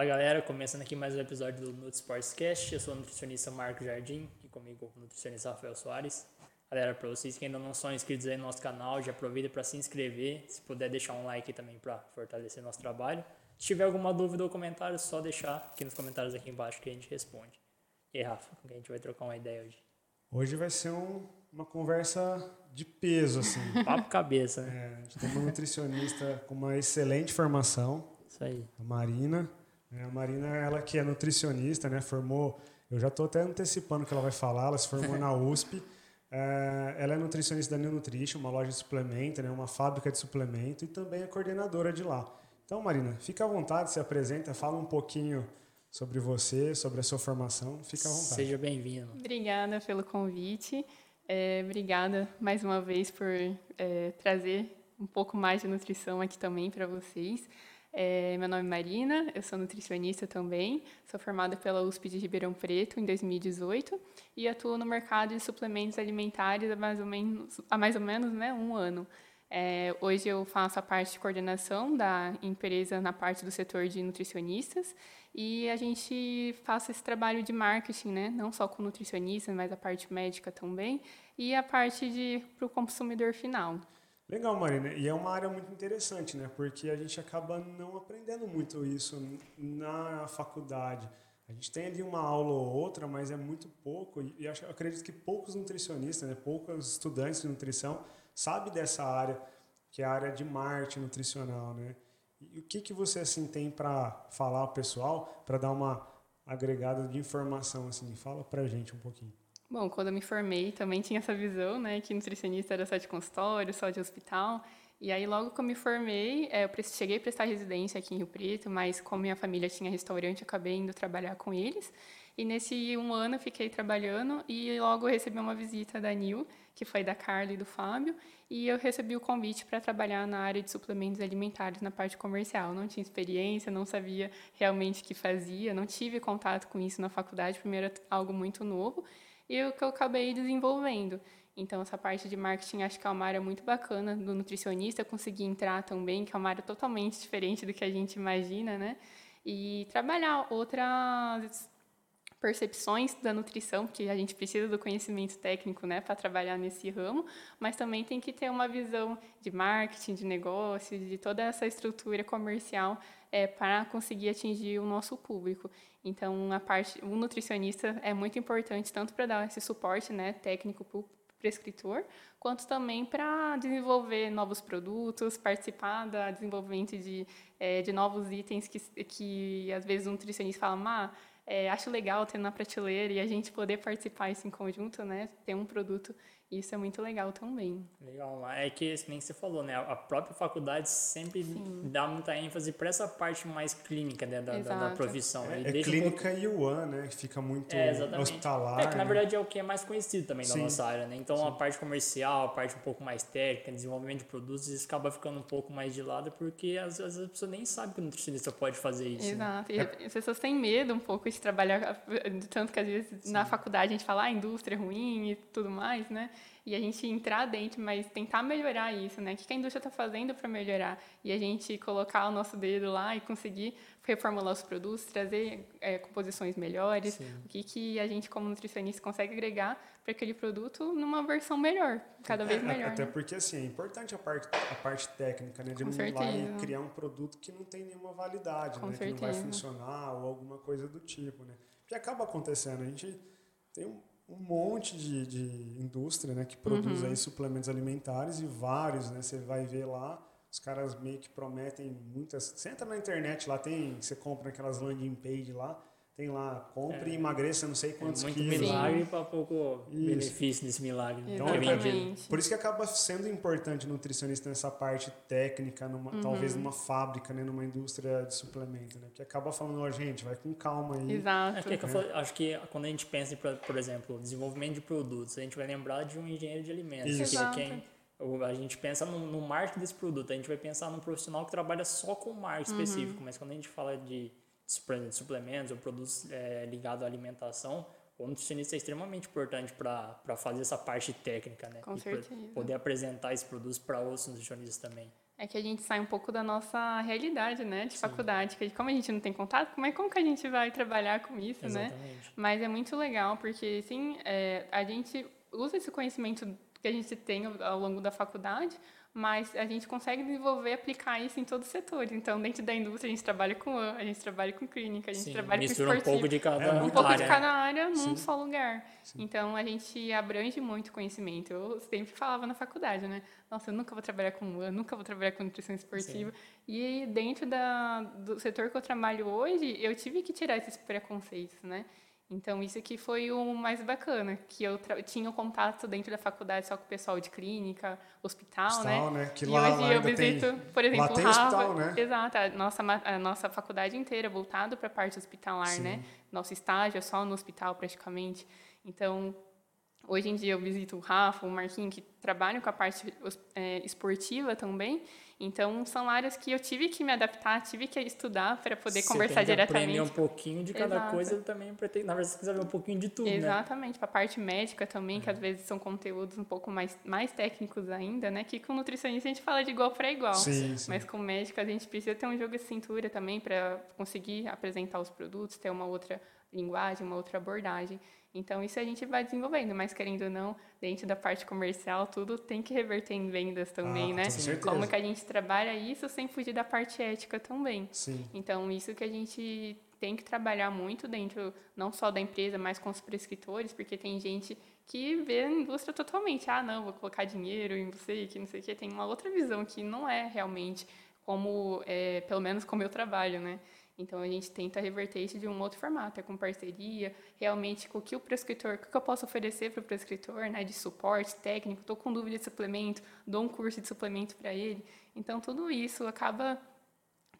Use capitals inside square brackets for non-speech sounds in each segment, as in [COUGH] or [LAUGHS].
Fala galera, começando aqui mais um episódio do Nut Sportscast. Eu sou o nutricionista Marco Jardim e comigo o nutricionista Rafael Soares. Galera, para vocês que ainda não são inscritos aí no nosso canal, já aproveita para se inscrever. Se puder deixar um like também para fortalecer nosso trabalho. Se tiver alguma dúvida ou comentário, é só deixar aqui nos comentários aqui embaixo que a gente responde. E aí, Rafa, com quem a gente vai trocar uma ideia hoje? Hoje vai ser um, uma conversa de peso, assim. [LAUGHS] Papo cabeça, né? É, a gente tem uma nutricionista com uma excelente formação. Isso aí. A Marina. É, a Marina, ela que é nutricionista, né? Formou, eu já estou até antecipando o que ela vai falar, ela se formou na [LAUGHS] USP. É, ela é nutricionista da New Nutrition, uma loja de suplemento, né? uma fábrica de suplemento e também é coordenadora de lá. Então, Marina, fica à vontade, se apresenta, fala um pouquinho sobre você, sobre a sua formação. Fica à vontade. Seja bem-vindo. Obrigada pelo convite. É, obrigada mais uma vez por é, trazer um pouco mais de nutrição aqui também para vocês. É, meu nome é Marina, eu sou nutricionista também, sou formada pela USP de Ribeirão Preto em 2018 e atuo no mercado de suplementos alimentares há mais ou menos, há mais ou menos né, um ano. É, hoje eu faço a parte de coordenação da empresa na parte do setor de nutricionistas e a gente faz esse trabalho de marketing, né? não só com nutricionistas, mas a parte médica também e a parte para o consumidor final. Legal, Marina. E é uma área muito interessante, né? Porque a gente acaba não aprendendo muito isso na faculdade. A gente tem ali uma aula ou outra, mas é muito pouco. E eu acredito que poucos nutricionistas, né? poucos estudantes de nutrição sabem dessa área, que é a área de marketing nutricional, né? E o que, que você assim tem para falar ao pessoal, para dar uma agregada de informação assim? Fala para gente um pouquinho. Bom, quando eu me formei, também tinha essa visão, né, que nutricionista era só de consultório, só de hospital. E aí, logo que eu me formei, é, eu cheguei a prestar residência aqui em Rio Preto, mas como minha família tinha restaurante, acabei indo trabalhar com eles. E nesse um ano eu fiquei trabalhando e logo eu recebi uma visita da Nil, que foi da Carla e do Fábio, e eu recebi o convite para trabalhar na área de suplementos alimentares, na parte comercial. Não tinha experiência, não sabia realmente o que fazia, não tive contato com isso na faculdade, primeiro algo muito novo e o que eu acabei desenvolvendo. Então, essa parte de marketing acho que é uma área muito bacana do nutricionista conseguir entrar também, que é uma área totalmente [LAUGHS] diferente do que a gente imagina, né? E trabalhar outras percepções da nutrição, porque a gente precisa do conhecimento técnico, né, para trabalhar nesse ramo, mas também tem que ter uma visão de marketing, de negócio, de toda essa estrutura comercial é, para conseguir atingir o nosso público. Então, a parte, o nutricionista é muito importante tanto para dar esse suporte, né, técnico para o prescritor, quanto também para desenvolver novos produtos, participar do desenvolvimento de, é, de novos itens que, que às vezes o nutricionista fala, ah, é, acho legal ter na prateleira e a gente poder participar isso em conjunto, né? Ter um produto, isso é muito legal também. Legal, é que nem você falou, né? A própria faculdade sempre Sim. dá muita ênfase para essa parte mais clínica né? da, da, da, profissão. É, é clínica um e o an, né? Fica muito é, hospitalar. É que na né? verdade é o que é mais conhecido também da Sim. nossa área, né? Então Sim. a parte comercial, a parte um pouco mais técnica, desenvolvimento de produtos, isso acaba ficando um pouco mais de lado porque às vezes a pessoa nem sabe que o nutricionista pode fazer isso. Né? Exato. Né? E as pessoas têm medo um pouco de trabalhar, [LAUGHS] tanto que às vezes Sim. na faculdade a gente fala, ah, a indústria é ruim e tudo mais, né? E a gente entrar dentro, mas tentar melhorar isso, né? O que a indústria está fazendo para melhorar? E a gente colocar o nosso dedo lá e conseguir reformular os produtos, trazer é, composições melhores, Sim. o que, que a gente como nutricionista consegue agregar para aquele produto numa versão melhor, cada vez é, melhor. Até né? porque assim, é importante a parte, a parte técnica, né? De Com não ir lá e criar um produto que não tem nenhuma validade, Com né? Certeza. Que não vai funcionar ou alguma coisa do tipo, né? Que acaba acontecendo. A gente tem um, um monte de, de indústria né, que produz uhum. aí suplementos alimentares e vários, né? Você vai ver lá, os caras meio que prometem muitas. Você entra na internet lá, tem. Você compra aquelas landing page lá, tem lá, compre é. e emagreça não sei quantos é muito quilos. milagre para pouco isso. benefício desse milagre. Então, é, por isso que acaba sendo importante o nutricionista nessa parte técnica, numa, uhum. talvez numa fábrica, né, numa indústria de suplemento, né? Que acaba falando, oh, gente, vai com calma aí. Exato. É que é. acho que quando a gente pensa em, por exemplo, desenvolvimento de produtos, a gente vai lembrar de um engenheiro de alimentos. Isso. Que é quem a gente pensa no, no marketing desse produto, a gente vai pensar num profissional que trabalha só com marketing uhum. específico, mas quando a gente fala de suplementos ou produtos é, ligados à alimentação, o nutricionista é extremamente importante para fazer essa parte técnica, né? Com e certeza. poder apresentar esses produtos para outros nutricionistas também. É que a gente sai um pouco da nossa realidade, né, de Sim. faculdade, que como a gente não tem contato, como é como que a gente vai trabalhar com isso, né? Exatamente. né? Mas é muito legal porque, sim, é, a gente usa esse conhecimento que a gente tem ao longo da faculdade mas a gente consegue desenvolver e aplicar isso em todos os setores. Então, dentro da indústria, a gente trabalha com a gente trabalha com clínica, a gente Sim, trabalha com esportivo. um pouco de cada é, Um pouco de cada área num Sim. só lugar. Sim. Então, a gente abrange muito conhecimento. Eu sempre falava na faculdade, né? Nossa, eu nunca vou trabalhar com eu nunca vou trabalhar com nutrição esportiva. E dentro da, do setor que eu trabalho hoje, eu tive que tirar esses preconceitos, né? Então, isso aqui foi o mais bacana, que eu tinha contato dentro da faculdade só com o pessoal de clínica, hospital, hospital né? né? Que e lá, hoje lá eu visito, tem, por exemplo, lá tem hospital, né? Exato, a nossa, a nossa faculdade inteira voltada para a parte hospitalar, Sim. né? Nosso estágio é só no hospital, praticamente. Então, hoje em dia eu visito o Rafa, o Marquinhos, que trabalham com a parte é, esportiva também, então, são áreas que eu tive que me adaptar, tive que estudar para poder você conversar tem que diretamente. um pouquinho de cada Exato. coisa também, para ter, na verdade, você quiser saber um pouquinho de tudo, né? Exatamente, né? para a parte médica também, é. que às vezes são conteúdos um pouco mais, mais técnicos ainda, né? Que com nutricionista a gente fala de igual para igual. Sim, sim. Mas com médico a gente precisa ter um jogo de cintura também para conseguir apresentar os produtos, ter uma outra linguagem, uma outra abordagem. Então, isso a gente vai desenvolvendo, mas querendo ou não, dentro da parte comercial, tudo tem que reverter em vendas também, ah, né? Com certeza. Como que a gente trabalha isso sem fugir da parte ética também. Sim. Então, isso que a gente tem que trabalhar muito dentro, não só da empresa, mas com os prescritores, porque tem gente que vê a indústria totalmente, ah, não, vou colocar dinheiro em você, que não sei o quê. Tem uma outra visão que não é realmente como, é, pelo menos como eu trabalho, né? Então a gente tenta reverter isso de um outro formato, é com parceria, realmente com o que o prescritor, o que eu posso oferecer para o prescritor, né, de suporte técnico, estou com dúvida de suplemento, dou um curso de suplemento para ele. Então tudo isso acaba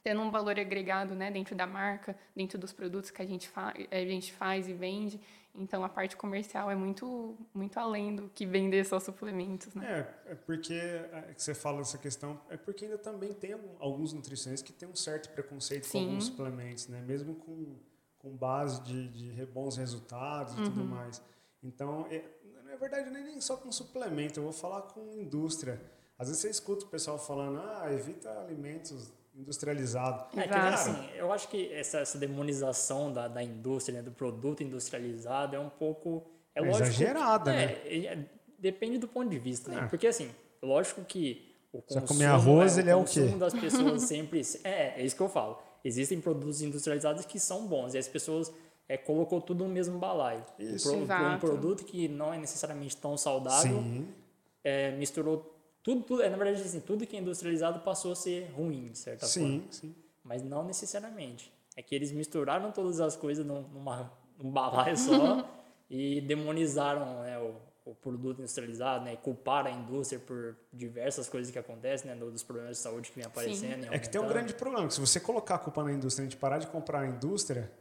tendo um valor agregado, né, dentro da marca, dentro dos produtos que a gente, a gente faz e vende. Então, a parte comercial é muito, muito além do que vender só suplementos, né? É, é porque é, você fala essa questão, é porque ainda também tem alguns nutricionistas que têm um certo preconceito Sim. com alguns suplementos, né? Mesmo com, com base de, de bons resultados e uhum. tudo mais. Então, é, na verdade, nem só com suplemento, eu vou falar com indústria. Às vezes você escuta o pessoal falando, ah, evita alimentos industrializado. É, que, assim, eu acho que essa, essa demonização da, da indústria, né, do produto industrializado, é um pouco. É, lógico, exagerada, é, né? É, depende do ponto de vista, né? É. Porque, assim, lógico que o consumo, comer arroz, é, ele é o quê? O das pessoas [LAUGHS] sempre. É, é isso que eu falo. Existem produtos industrializados que são bons e as pessoas é, colocou tudo no mesmo balaio. Isso. Um, um produto que não é necessariamente tão saudável, é, misturou tudo, tudo, é, na verdade, assim, tudo que é industrializado passou a ser ruim, de certa sim, forma. Sim, sim. Mas não necessariamente. É que eles misturaram todas as coisas numa, [LAUGHS] num balaio só [LAUGHS] e demonizaram né, o, o, produto industrializado, né? Culparam a indústria por diversas coisas que acontecem, né? Dos problemas de saúde que vem aparecendo. É que tem um grande problema, que se você colocar a culpa na indústria e a gente parar de comprar a indústria,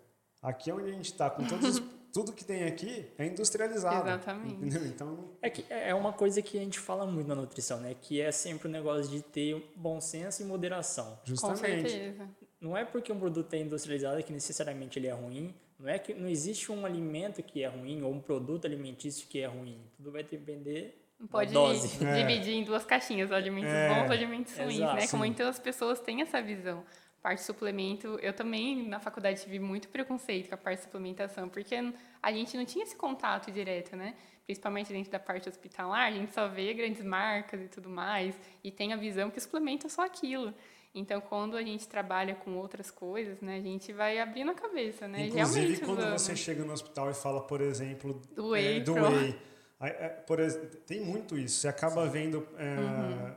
aqui é onde a gente está, com todos os [LAUGHS] tudo que tem aqui é industrializado. Exatamente. Entendeu? Então, é que é uma coisa que a gente fala muito na nutrição, né? Que é sempre o um negócio de ter bom senso e moderação. Justamente. Com certeza. Não é porque um produto é industrializado que necessariamente ele é ruim. Não é que não existe um alimento que é ruim ou um produto alimentício que é ruim. Tudo vai depender Pode da dose. dividir é. em duas caixinhas, alimentos é. bons e alimentos ruins, Exato, né? Como muitas pessoas têm essa visão parte de suplemento, eu também na faculdade tive muito preconceito com a parte de suplementação, porque a gente não tinha esse contato direto, né? Principalmente dentro da parte hospitalar, a gente só vê grandes marcas e tudo mais, e tem a visão que suplemento é só aquilo. Então, quando a gente trabalha com outras coisas, né, a gente vai abrindo a cabeça, né? Inclusive, Realmente, quando usando. você chega no hospital e fala, por exemplo, do whey, é, do whey é, por, tem muito isso. Você acaba vendo é, uhum.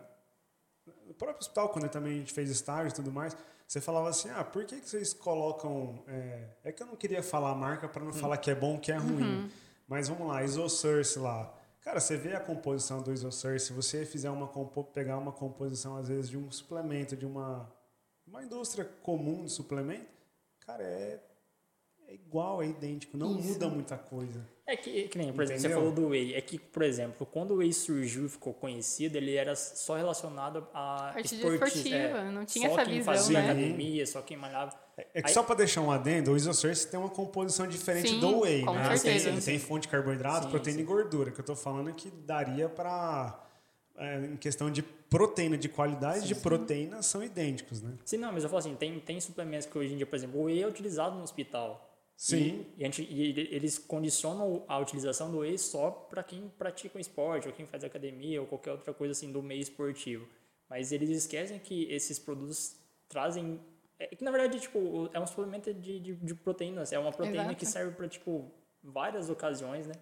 no próprio hospital, quando também a gente fez estágio e tudo mais, você falava assim, ah, por que, que vocês colocam... É, é que eu não queria falar a marca para não hum. falar que é bom que é ruim. Uhum. Mas vamos lá, Isosurce lá. Cara, você vê a composição do Isosurce, se você fizer uma pegar uma composição, às vezes, de um suplemento, de uma, uma indústria comum de suplemento, cara, é, é igual, é idêntico, não Isso. muda muita coisa. É que, que nem, por exemplo, você falou do Whey. É que, por exemplo, quando o Whey surgiu e ficou conhecido, ele era só relacionado a esportiva. É, não tinha essa visão, fazia né? academia, só quem malhava. É, é que Aí, só para deixar um adendo, o Isosource tem uma composição diferente sim, do Whey, né? Certeza. Ele tem fonte de carboidrato, sim, proteína sim. e gordura, que eu tô falando que daria para é, em questão de proteína, de qualidade de proteína, são idênticos, né? Sim, não, mas eu falo assim, tem, tem suplementos que hoje em dia, por exemplo, o whey é utilizado no hospital. Sim. E, e, a gente, e eles condicionam a utilização do whey só para quem pratica um esporte, ou quem faz academia, ou qualquer outra coisa assim do meio esportivo. Mas eles esquecem que esses produtos trazem. É que na verdade, tipo, é um suplemento de, de, de proteínas. É uma proteína Exato. que serve para, tipo, várias ocasiões, né?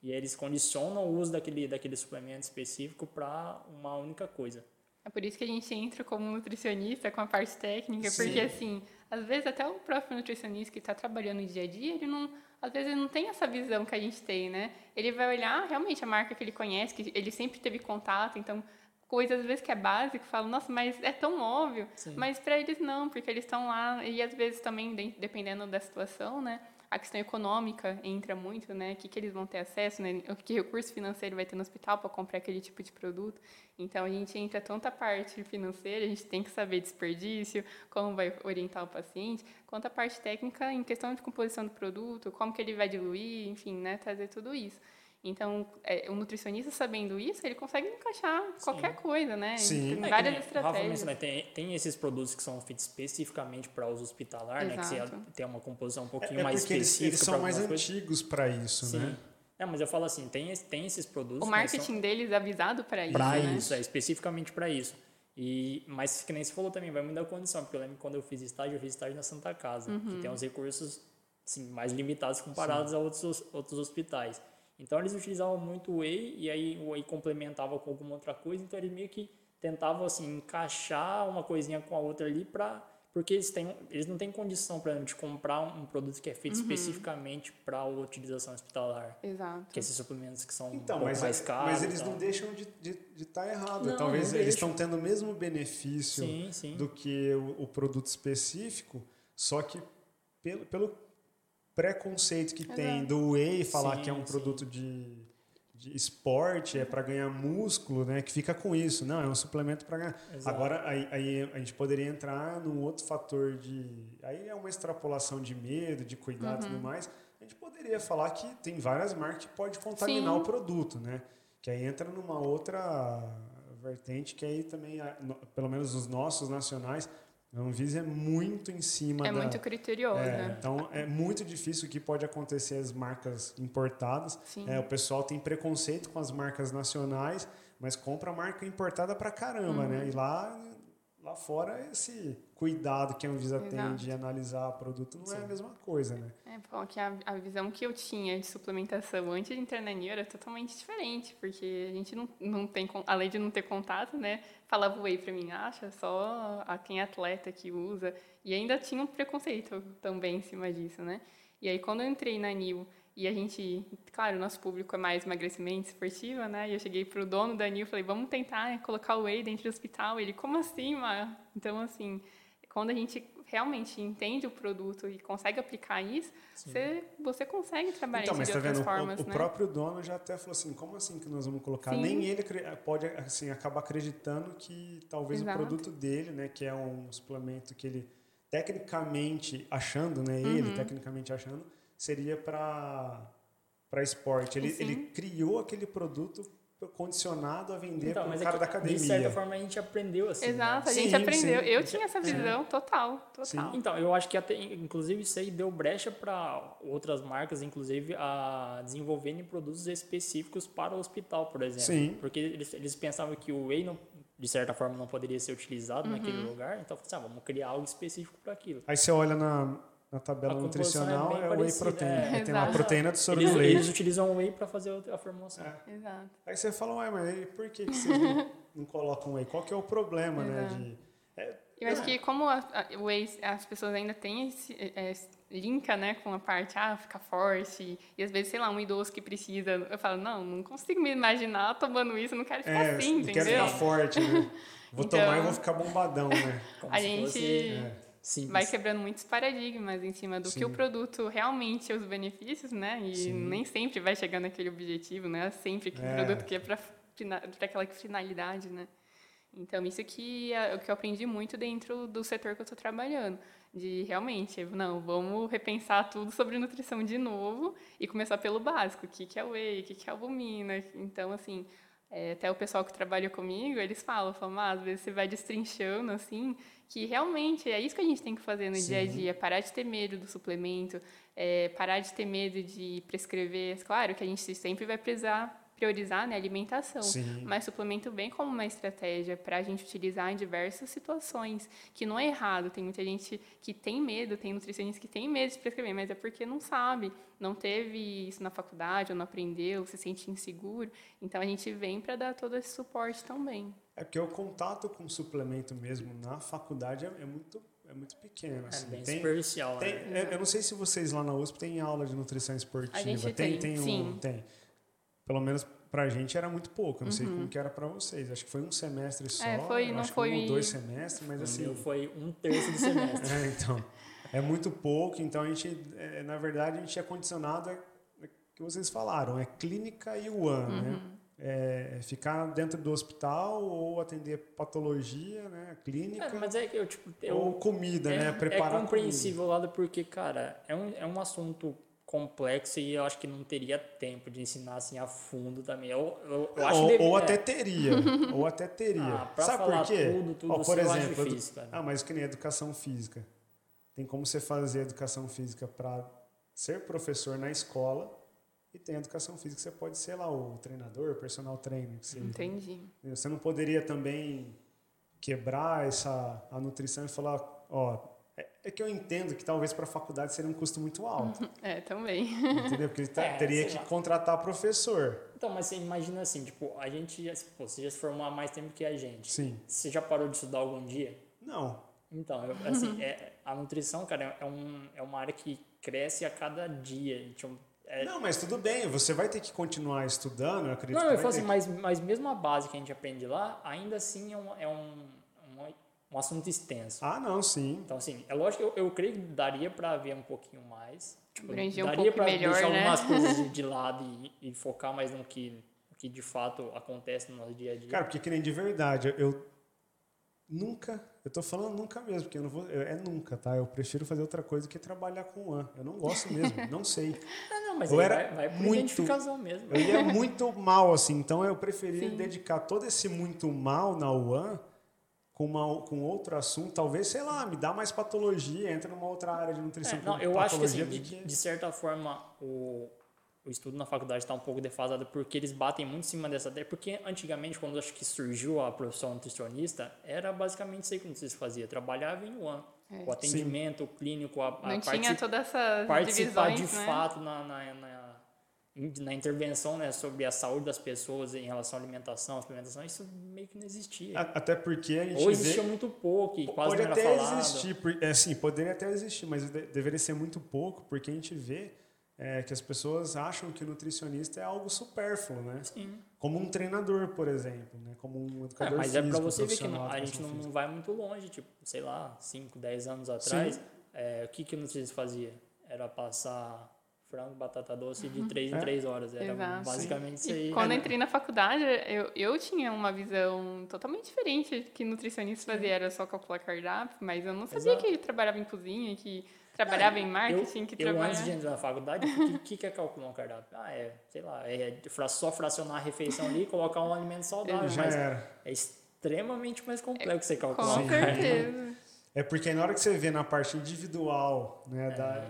E eles condicionam o uso daquele, daquele suplemento específico para uma única coisa. É por isso que a gente entra como nutricionista com a parte técnica, porque assim, às vezes até o próprio nutricionista que está trabalhando no dia a dia, ele não, às vezes ele não tem essa visão que a gente tem, né? Ele vai olhar realmente a marca que ele conhece, que ele sempre teve contato, então coisas às vezes que é básico, fala, nossa, mas é tão óbvio, Sim. mas para eles não, porque eles estão lá e às vezes também de- dependendo da situação, né? A questão econômica entra muito, né? O que, que eles vão ter acesso, né? O que recurso financeiro vai ter no hospital para comprar aquele tipo de produto. Então a gente entra tanto a parte financeira, a gente tem que saber desperdício, como vai orientar o paciente, quanto a parte técnica em questão de composição do produto, como que ele vai diluir, enfim, né? Trazer tudo isso. Então, é, o nutricionista sabendo isso, ele consegue encaixar qualquer coisa, né? Sim. Tem É, várias Rafa estratégias. mencionou, tem, tem esses produtos que são feitos especificamente para uso hospitalar, né? Que você Exato. tem uma composição um É, pouquinho é mais porque eles, específica. eles são mais coisas. antigos para isso, Sim. né? É, mas eu falo assim, tem, tem esses produtos. O né, são- marketing deles é avisado para isso, Pra né? isso, é especificamente para isso. E, mas que nem você falou também, vai muito da condição, porque eu lembro que quando eu fiz estágio, eu fiz estágio na Santa Casa, Uhum. que tem uns recursos assim, mais limitados comparados a outros, outros hospitais. Então eles utilizavam muito o whey e aí o whey complementava com alguma outra coisa, então eles meio que tentavam assim encaixar uma coisinha com a outra ali para porque eles, têm, eles não têm condição para de comprar um produto que é Uhum. feito especificamente para a utilização hospitalar. Exato. Que esses suplementos que são Então, um pouco mas, mais caros. mas eles e não deixam de estar de, de tá errado. Não, Talvez não eles deixam. estão tendo o mesmo benefício Sim, sim. do que o, o produto específico, só que pelo, pelo preconceito que tem do whey falar Sim, que é um sim. produto de, de esporte, é para ganhar músculo, né? Que fica com isso. Não, é um suplemento para ganhar. Exato. Agora, aí, aí a gente poderia entrar num outro fator de. Aí é uma extrapolação de medo, de cuidado e Uhum. tudo mais. A gente poderia falar que tem várias marcas que pode contaminar Sim. o produto, né? Que aí entra numa outra vertente que aí também, pelo menos os nossos nacionais, a Anvisa é muito em cima É da... muito criterioso, É, né? então é muito difícil o que pode acontecer as marcas importadas. Sim. É, o pessoal tem preconceito com as marcas nacionais, mas compra marca importada pra caramba, né? E lá, lá fora esse cuidado que a Anvisa tem Exato. de analisar o produto não é a mesma coisa, né? É, falam que a, a visão que eu tinha de suplementação antes de entrar na NIO era totalmente diferente, porque a gente não, não tem, além de não ter contato, né, falava whey pra mim, acha só a quem é atleta que usa, e ainda tinha um preconceito também em cima disso, né? E aí quando eu entrei na NIO e a gente, claro, o nosso público é mais emagrecimento esportiva, né? E eu cheguei pro dono da NIO e falei, vamos tentar colocar o whey dentro do hospital. Ele, como assim, Má? Então, assim, quando a gente realmente entende o produto e consegue aplicar isso, você, você consegue trabalhar Então, isso mas de tá outras vendo? O- formas, o, né? próprio dono já até falou assim, como assim que nós vamos colocar? Sim. Nem ele pode assim acabar acreditando que talvez Exato. o produto dele, né, que é um suplemento que ele tecnicamente achando, né, ele Uhum. tecnicamente achando, seria para para esporte. Ele, ele criou aquele produto condicionado a vender Então, para o é cara que, da academia. de certa forma a gente aprendeu assim. né? Exato, a gente Sim, aprendeu. sim. Eu tinha essa visão total, total. Então, eu acho que até, inclusive isso aí deu brecha para outras marcas, inclusive, a desenvolverem produtos específicos para o hospital, por exemplo. Sim. Porque eles, eles pensavam que o whey, não, de certa forma, não poderia ser utilizado Uhum. naquele lugar, então, assim, ah, vamos criar algo específico para aquilo. Aí você olha na, na tabela é nutricional, bem é, whey protein. é. Tem lá a proteína do soro Eles, do leite. eles utilizam o whey para fazer a formulação. É. Exato. Aí você fala, ué, mas por que, que vocês não, não colocam whey? Qual que é o problema, né? Exato. De, é, Eu acho que como a, a, o whey, as pessoas ainda têm esse, é, é, linka, né, com a parte, ah, ficar forte, e às vezes, sei lá, um idoso que precisa, eu falo, não, não consigo me imaginar tomando isso, não quero ficar é, assim, entendeu? ficar forte, né? Vou Então- tomar e vou ficar bombadão, né? Como A se gente fosse É. simples. vai quebrando muitos paradigmas em cima do que Sim. o produto realmente é os benefícios, né? E Sim. nem sempre vai chegar naquele objetivo, né? Sempre que o É. produto que é para aquela finalidade, né? Então, isso que é o que eu aprendi muito dentro do setor que eu estou trabalhando. De realmente, não, vamos repensar tudo sobre nutrição de novo e começar pelo básico. O que, que é whey, o que, que é albumina. Então, assim, É, até o pessoal que trabalha comigo, eles falam, falam, ah, às vezes você vai destrinchando, assim, que realmente é isso que a gente tem que fazer no Sim. dia a dia, parar de ter medo do suplemento, é, parar de ter medo de prescrever. Claro que a gente sempre vai precisar priorizar né, a alimentação, Sim. mas suplemento bem como uma estratégia para a gente utilizar em diversas situações, que não é errado. Tem muita gente que tem medo, tem nutricionistas que tem medo de prescrever, mas é porque não sabe, não teve isso na faculdade, ou não aprendeu, se sente inseguro. Então a gente vem para dar todo esse suporte também. É porque o contato com suplemento mesmo na faculdade é, é muito é muito pequeno. É assim. É bem tem, superficial. Tem, né? Eu não sei se vocês lá na USP têm aula de nutrição esportiva. A gente tem, tem, tem, um, tem pelo menos pra gente era muito pouco. Eu não uhum. sei como que era para vocês. Acho que foi um semestre só. É, foi, não foi um ou dois semestres, mas assim. Meu foi um terço do semestre. [LAUGHS] é, então. É muito pouco, então a gente, é, na verdade, a gente é condicionado a que vocês falaram, é clínica e UAN, né? uhum. né? É, ficar dentro do hospital ou atender patologia, né, clínica. É, mas é que eu tipo eu, ou comida, é, né, preparar. É compreensível lado porque cara é um, é um assunto complexo e eu acho que não teria tempo de ensinar assim a fundo também. Eu, eu, eu acho ou, deve, ou até teria, ou até teria. Ah, Sabe por quê? Tudo, tudo oh, por exemplo, difícil, ah, mas que nem educação física. Tem como você fazer educação física para ser professor na escola e tem educação física você pode ser lá o treinador, o personal trainer. Que Entendi. Você não poderia também quebrar essa a nutrição e falar, ó, é, é que eu entendo que talvez para a faculdade seria um custo muito alto. [LAUGHS] É, também. [LAUGHS] Entendeu? Porque tá, é, teria que lá. contratar professor. Então, mas você imagina assim, tipo, a gente, já, pô, você já se formou há mais tempo que a gente. Sim. Você já parou de estudar algum dia? Não. Então, eu, assim, é, a nutrição, cara, é, um, é uma área que cresce a cada dia. Tipo, é... Não, mas tudo bem, você vai ter que continuar estudando, eu acredito Não, eu falo assim, que... mas, mas mesmo a base que a gente aprende lá, ainda assim é um, é um um assunto extenso. Ah, não, sim. Então, assim, é lógico que eu, eu creio que daria para ver um pouquinho mais. Tipo, daria um para deixar né? algumas [LAUGHS] coisas de, de lado e, e, focar mais no que, no que de fato acontece no nosso dia a dia. Cara, porque que nem de verdade, eu nunca, eu tô falando nunca mesmo, porque eu não vou, é nunca, tá? Eu prefiro fazer outra coisa que trabalhar com o An. Eu não gosto mesmo, [LAUGHS] não sei. Ah, não, mas eu era vai, vai por muito, identificação mesmo. Eu ia muito mal, assim, então eu preferia Sim. dedicar todo esse muito mal na UAN com, uma, com outro assunto, talvez, sei lá, me dá mais patologia, entra numa outra área de nutrição. É, não, eu acho que, assim, de, de, certa forma, o, o estudo na faculdade está um pouco defasado porque eles batem muito em cima dessa ideia. Porque antigamente, quando acho que surgiu a profissão nutricionista, era basicamente isso aí que se fazia. Trabalhava em um É. O atendimento Sim. o clínico, a, a Não tinha toda essa Participar divisões, de né? fato na, na, na na intervenção né, sobre a saúde das pessoas em relação à alimentação, suplementação, isso meio que não existia. Até porque a gente Ou existia vê... muito pouco e quase Pode não até era falado. existir, é, sim, poderia até existir, mas deveria ser muito pouco, porque a gente vê é, que as pessoas acham que o nutricionista é algo supérfluo, né? Sim. Como um treinador, por exemplo, né? Como um educador é, Mas físico, é para você ver que não, a gente não, vai muito longe, tipo, sei lá, 5, 10 anos atrás, é, o que, que o nutricionista fazia? Era passar frango, batata doce de 3 uhum. em 3 é. horas. Era Exato. basicamente isso aí. E quando eu entrei na faculdade, eu, eu tinha uma visão totalmente diferente que nutricionista fazia. Era só calcular cardápio, mas eu não sabia Exato. que trabalhava em cozinha, que trabalhava em marketing, eu, que eu trabalhava... antes de entrar na faculdade, o que, que é calcular um cardápio? Ah, é, sei lá, é só fracionar a refeição ali e colocar um alimento saudável. Já mas era. é extremamente mais complexo é, você calcular. Com certeza. É porque na hora que você vê na parte individual, né, é. da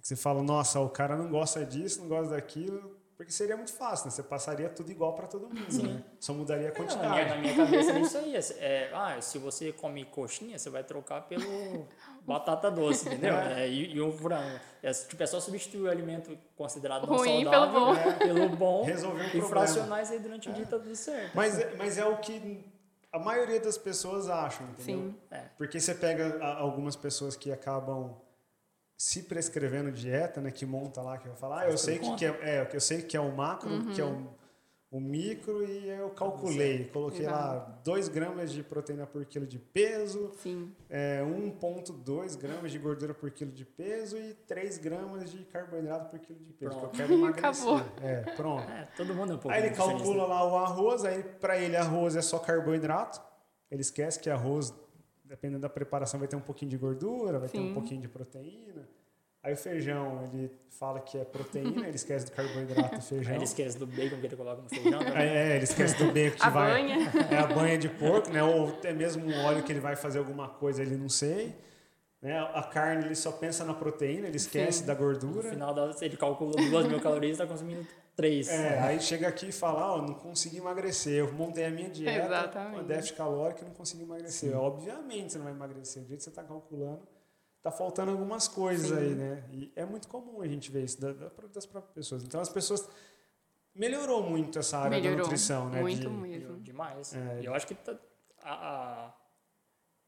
você fala, nossa, o cara não gosta disso, não gosta daquilo, porque seria muito fácil, né? Você passaria tudo igual para todo mundo, Sim. né? Só mudaria a quantidade. Não, na, minha, na minha cabeça é [LAUGHS] isso aí. É, ah, se você come coxinha, você vai trocar pelo [LAUGHS] batata doce, entendeu? É. É, e, e o frango. É, tipo, é só substituir o alimento considerado não Ruim saudável pelo bom, né? pelo bom Resolver e fracionar isso aí durante o dia tá tudo certo. Mas, é, mas é o que a maioria das pessoas acham, entendeu? Sim. É. Porque você pega algumas pessoas que acabam se prescrevendo dieta, né, que monta lá, que eu falar, ah, eu sei que, que é, é, eu sei que é o macro, uhum. que é o, o micro e eu calculei, coloquei Exato. lá 2 gramas de proteína por quilo de peso, é, 1.2 gramas de gordura por quilo de peso e 3 gramas de carboidrato por quilo de peso, pronto. que eu quero [LAUGHS] emagrecer. Acabou. É, pronto. É, todo mundo é um pouco Aí ele calcula lá o arroz, aí para ele arroz é só carboidrato, ele esquece que arroz dependendo da preparação, vai ter um pouquinho de gordura, vai Sim. ter um pouquinho de proteína. Aí o feijão, ele fala que é proteína, ele esquece do carboidrato do [LAUGHS] feijão. Aí ele esquece do bacon que ele coloca no feijão. também. É, ele esquece do bacon que A vai. banha. É a banha de porco, né? Ou até mesmo um óleo que ele vai fazer alguma coisa, ele não sei. Né? A carne, ele só pensa na proteína, ele esquece Sim. da No gordura. final da, ele calcula 2 mil calorias e está consumindo 3. É, aí chega aqui e fala, ó, não consegui emagrecer, eu montei a minha dieta, Exatamente. com déficit calórico e não consegui emagrecer. Obviamente você não vai emagrecer, do jeito que você está calculando, tá faltando algumas coisas Sim. aí, né? E é muito comum a gente ver isso da- da- das próprias pessoas. Então as pessoas... Melhorou muito essa área da Melhorou nutrição, né? muito de- mesmo. Demais. É. E eu acho que tá- a, a-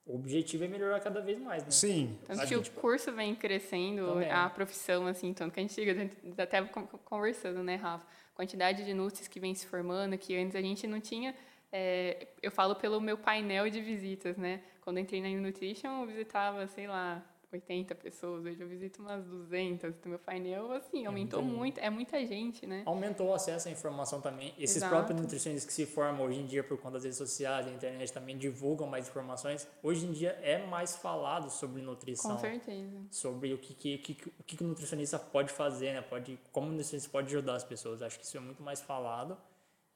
o objetivo é melhorar cada vez mais, né? Sim, Tanto Acho que que, o curso vem crescendo, também. a profissão, assim, tanto que a gente chega, a gente até con- conversando, né, Rafa? Quantidade de nutris que vem se formando, que antes a gente não tinha. é, eu falo pelo meu painel de visitas, né? Quando eu entrei na Nutrition, eu visitava, sei lá, 80 pessoas. Hoje eu visito umas 200. Então, meu painel, assim, aumentou muita muito. É muita gente, né? Aumentou o acesso à informação também. Esses Exato. próprios nutricionistas que se formam hoje em dia por conta das redes sociais, da internet também divulgam mais informações. Hoje em dia é mais falado sobre nutrição. Com certeza. sobre o que, que, que- o que, que o nutricionista pode fazer, né? Pode, como o nutricionista pode ajudar as pessoas. Acho que isso é muito mais falado.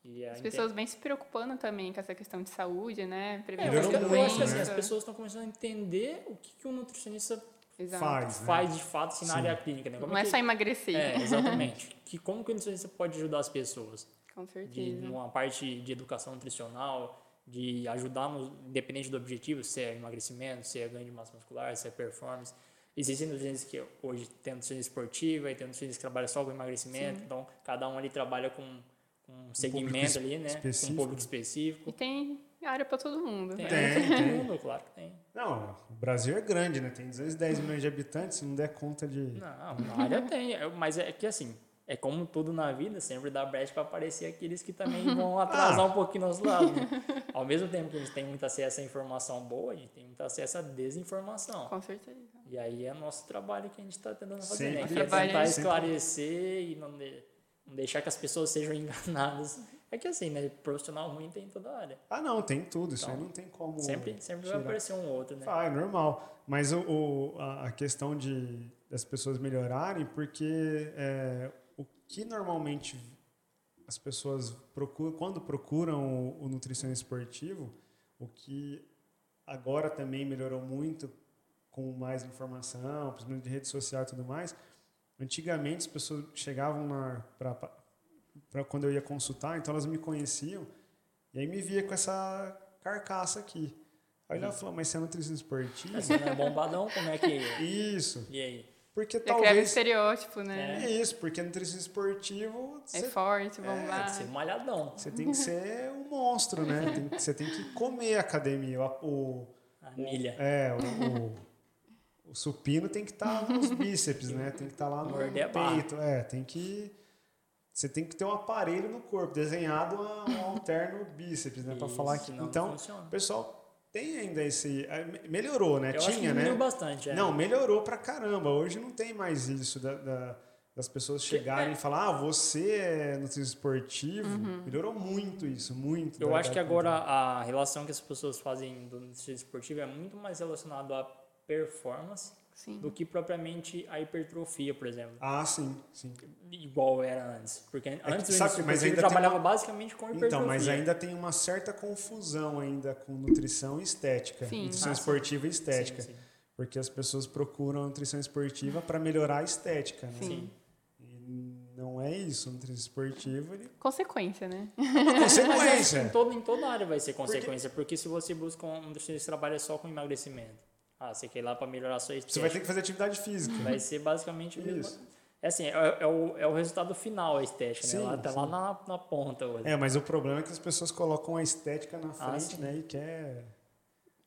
E As pessoas bem se preocupando também com essa questão de saúde, né? É, Prevenção eu acho que, de Melhorou eu acho que, assim, as pessoas estão começando a entender o que, que o nutricionista Exato. faz, né? faz de fato assim, na Sim. área clínica. Né? Como Não é que- só emagrecer. É, exatamente. [LAUGHS] que, como que o nutricionista pode ajudar as pessoas? Com De, certeza. numa parte de educação nutricional, de ajudar, no, independente do objetivo, se é emagrecimento, se é ganho de massa muscular, se é performance. Existem nutricionistas que hoje tem nutricionista esportiva e tem nutricionista que trabalha só com emagrecimento, então cada um ali trabalha com, com um segmento ali, né? Com específico. um público específico. E tem área para todo mundo. Tem, né? Tem, área pra todo tem. mundo, claro que tem. Não, o Brasil é grande, né? Tem 210 milhões de habitantes, se não der conta de. Não, na área tem, é, mas é que assim, é como tudo na vida, sempre dá brecha para aparecer aqueles que também [LAUGHS] vão atrasar Ah. um pouquinho nosso lado. Né? Ao mesmo tempo que a gente tem muito acesso à informação boa, a gente tem muito acesso à desinformação. Com certeza. E aí é nosso trabalho que a gente está tentando fazer, né? Sempre. Que é tentar sempre. esclarecer e não, não deixar que as pessoas sejam [LAUGHS] enganadas. É que assim, né? Profissional ruim tem em toda a área. Ah, não, tem tudo. Isso aí Então, não tem como. Sempre, sempre vai aparecer um outro, né? Ah, é normal. Mas o, o- a, a questão de das pessoas melhorarem, porque é, o que normalmente as pessoas procuram, quando procuram o, o nutricionista esportivo, o que agora também melhorou muito com mais informação, principalmente de rede social e tudo mais. Antigamente as pessoas chegavam para quando eu ia consultar, então elas me conheciam e aí me via com essa carcaça aqui. Aí ela falou, mas você é nutricionista esportivo? Você não é bombadão, como é que. Isso. E aí? Porque Já criava talvez. estereótipo, né? É isso, porque nutricionista esportivo É, você, forte, Tem bombado. que ser malhadão. você tem que ser um monstro, né? Tem você tem que comer a academia. O, o- A milha. é, o, o, o supino tem que estar nos [LAUGHS] bíceps, né? Tem que estar lá no, a peito. É, tem que. Você tem que ter um aparelho no corpo, desenhado a- um alterno bíceps, né? Para falar que. Então, o pessoal tem ainda esse. é, me- Melhorou, né? Eu Tinha, né? bastante. É. Não, melhorou pra caramba. Hoje não tem mais isso da- da- das pessoas chegarem é. e falar, ah, você é nutricionista esportivo. Melhorou muito isso, muito. Eu acho que agora a relação que as pessoas fazem do nutricionismo esportivo é muito mais relacionado à performance Sim. do que propriamente a hipertrofia, por exemplo. Ah, sim, sim. Igual era antes. Porque antes o sabe, nutricionismo mas ainda tem trabalhava uma- basicamente com hipertrofia. Então, mas ainda tem uma certa confusão ainda com nutrição e estética. Sim. Nutrição Ah, sim. esportiva e estética. Sim, sim. Porque as pessoas procuram a nutrição esportiva para melhorar a estética, né? Sim. E não é isso. Nutrição esportivo, ele Consequência, né? é uma Mas acho que consequência. [LAUGHS] em, todo, em toda área vai ser consequência, porque, se você busca um nutricionista que trabalha só com emagrecimento, ah, você quer ir lá para melhorar a sua estética, Você vai ter que fazer atividade física. vai ser basicamente o mesmo. Isso. É assim, é, é o, é o resultado final a estética, Sim, né? Lá, tá sim. lá na, na ponta hoje. É, mas o problema é que as pessoas colocam a estética na Ah, frente, sim. né? E quer.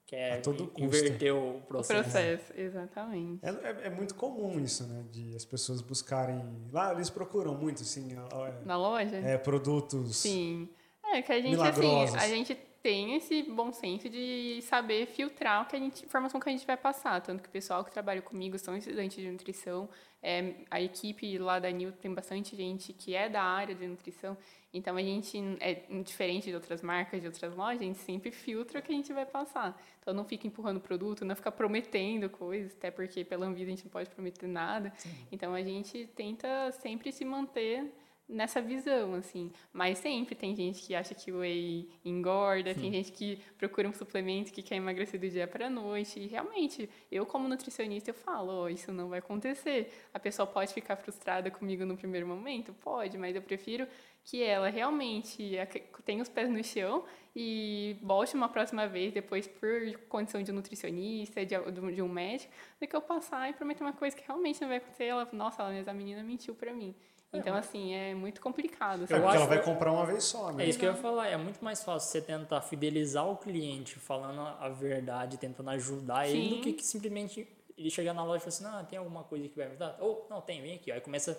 Que A todo inverter o O processo. processo, exatamente. É, é, é muito comum isso, né? De as pessoas buscarem. Lá eles procuram muito, assim, é, Na loja? é, produtos. Sim. É que a gente, Milagrosos. assim, a gente tem esse bom senso de saber filtrar o que a gente, informação que a gente vai passar. Tanto que o pessoal que trabalha comigo são estudantes de nutrição. é, a equipe lá da Nil tem bastante gente que é da área de nutrição, então a gente é diferente de outras marcas, de outras lojas, a gente sempre filtra o que a gente vai passar. Então não fica empurrando produto, não fica prometendo coisas, até porque pela Anvisa a gente não pode prometer nada. Sim. Então a gente tenta sempre se manter nessa visão, assim. Mas sempre tem gente que acha que o whey engorda, Sim. tem gente que procura um suplemento que quer emagrecer do dia para a noite. E realmente, eu como nutricionista, eu falo, oh, isso não vai acontecer. A pessoa pode ficar frustrada comigo no primeiro momento? Pode, mas eu prefiro que ela realmente tenha os pés no chão e volte uma próxima vez, depois por condição de nutricionista, de, de um médico, do que eu passar e prometer uma coisa que realmente não vai acontecer. Ela, nossa, essa menina mentiu para mim. É, então, assim, é muito complicado. É porque ela vai comprar uma vez só, né? É isso que eu ia falar. É muito mais fácil você tentar fidelizar o cliente falando a verdade, tentando ajudar Sim. ele, do que, que simplesmente ele chegar na loja e falar assim, ah, tem alguma coisa que vai ajudar? Ou, não, tem, vem aqui. Aí começa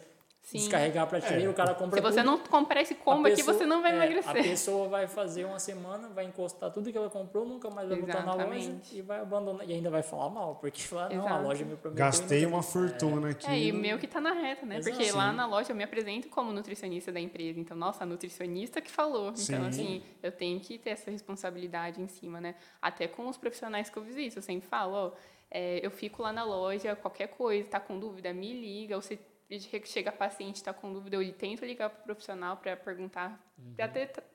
Sim. descarregar a prateleira, é. o cara compra Se você tudo, não comprar esse combo aqui, pessoa, você não vai é, emagrecer. A pessoa vai fazer uma semana, vai encostar tudo que ela comprou, nunca mais vai Exatamente. voltar na loja e vai abandonar. E ainda vai falar mal, porque lá, não, a loja me prometeu. Gastei uma fortuna é. aqui. É, e o meu que tá na reta, né? Exato. Porque lá na loja eu me apresento como nutricionista da empresa. Então, nossa, a nutricionista que falou. Sim. Então, assim, eu tenho que ter essa responsabilidade em cima, né? Até com os profissionais que eu visito. Eu sempre falo, ó, é, eu fico lá na loja, qualquer coisa, tá com dúvida, me liga, ou você chega a paciente está com dúvida, eu tento ligar para o profissional para perguntar, uhum. para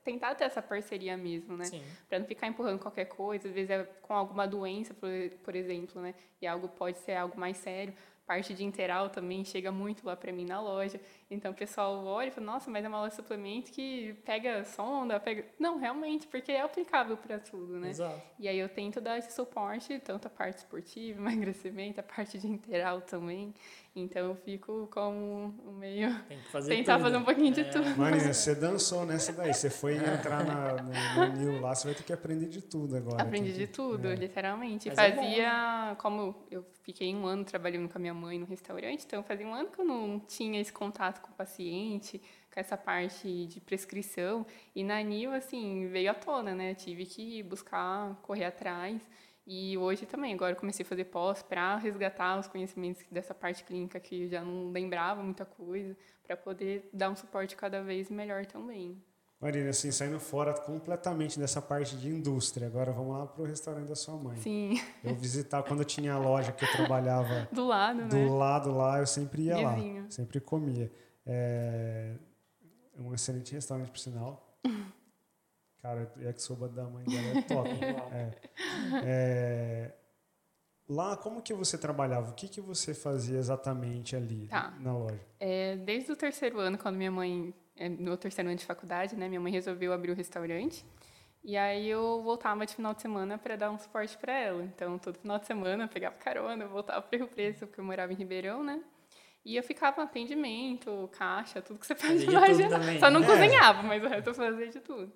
tentar ter essa parceria mesmo, né? Para não ficar empurrando qualquer coisa, às vezes é com alguma doença, por, por exemplo, né? E algo pode ser algo mais sério parte de interal também chega muito lá para mim na loja. Então o pessoal olha e fala, nossa, mas é uma loja de suplemento que pega sonda, pega. Não, realmente, porque é aplicável para tudo, né? Exato. E aí eu tento dar esse suporte, tanto a parte esportiva, [LAUGHS] emagrecimento, a parte de interal também. Então eu fico como meio. Tem que fazer tentar tudo. fazer um pouquinho de é. tudo. Marina, você dançou nessa daí. Você foi entrar na, no, no Nil lá, você vai ter que aprender de tudo agora. Aprendi de tudo, é. literalmente. Mas fazia, é como eu fiquei um ano trabalhando com a minha mãe no restaurante, então fazia um ano que eu não tinha esse contato com o paciente, com essa parte de prescrição. E na NIL, assim, veio à tona, né? tive que buscar, correr atrás. E hoje também, agora comecei a fazer pós para resgatar os conhecimentos dessa parte clínica que eu já não lembrava muita coisa, para poder dar um suporte cada vez melhor também. Marina, assim, saindo fora completamente dessa parte de indústria, agora vamos lá para o restaurante da sua mãe. Sim. Eu visitar quando eu tinha a loja que eu trabalhava [LAUGHS] do lado, do né? lado lá, eu sempre ia Vizinho. lá, sempre comia. É um excelente restaurante, por sinal. [LAUGHS] Cara, o yakisoba da mãe dela é top. [LAUGHS] é. É, lá, como que você trabalhava? O que, que você fazia exatamente ali tá. na loja? É, desde o terceiro ano, quando minha mãe, é, no terceiro ano de faculdade, né, minha mãe resolveu abrir o restaurante. E aí eu voltava de final de semana para dar um suporte para ela. Então, todo final de semana eu pegava carona, eu voltava para Rio Preto, porque eu morava em Ribeirão, né? E eu ficava no atendimento, caixa, tudo que você pode imaginar. Só não é. cozinhava, mas o resto eu fazia de tudo.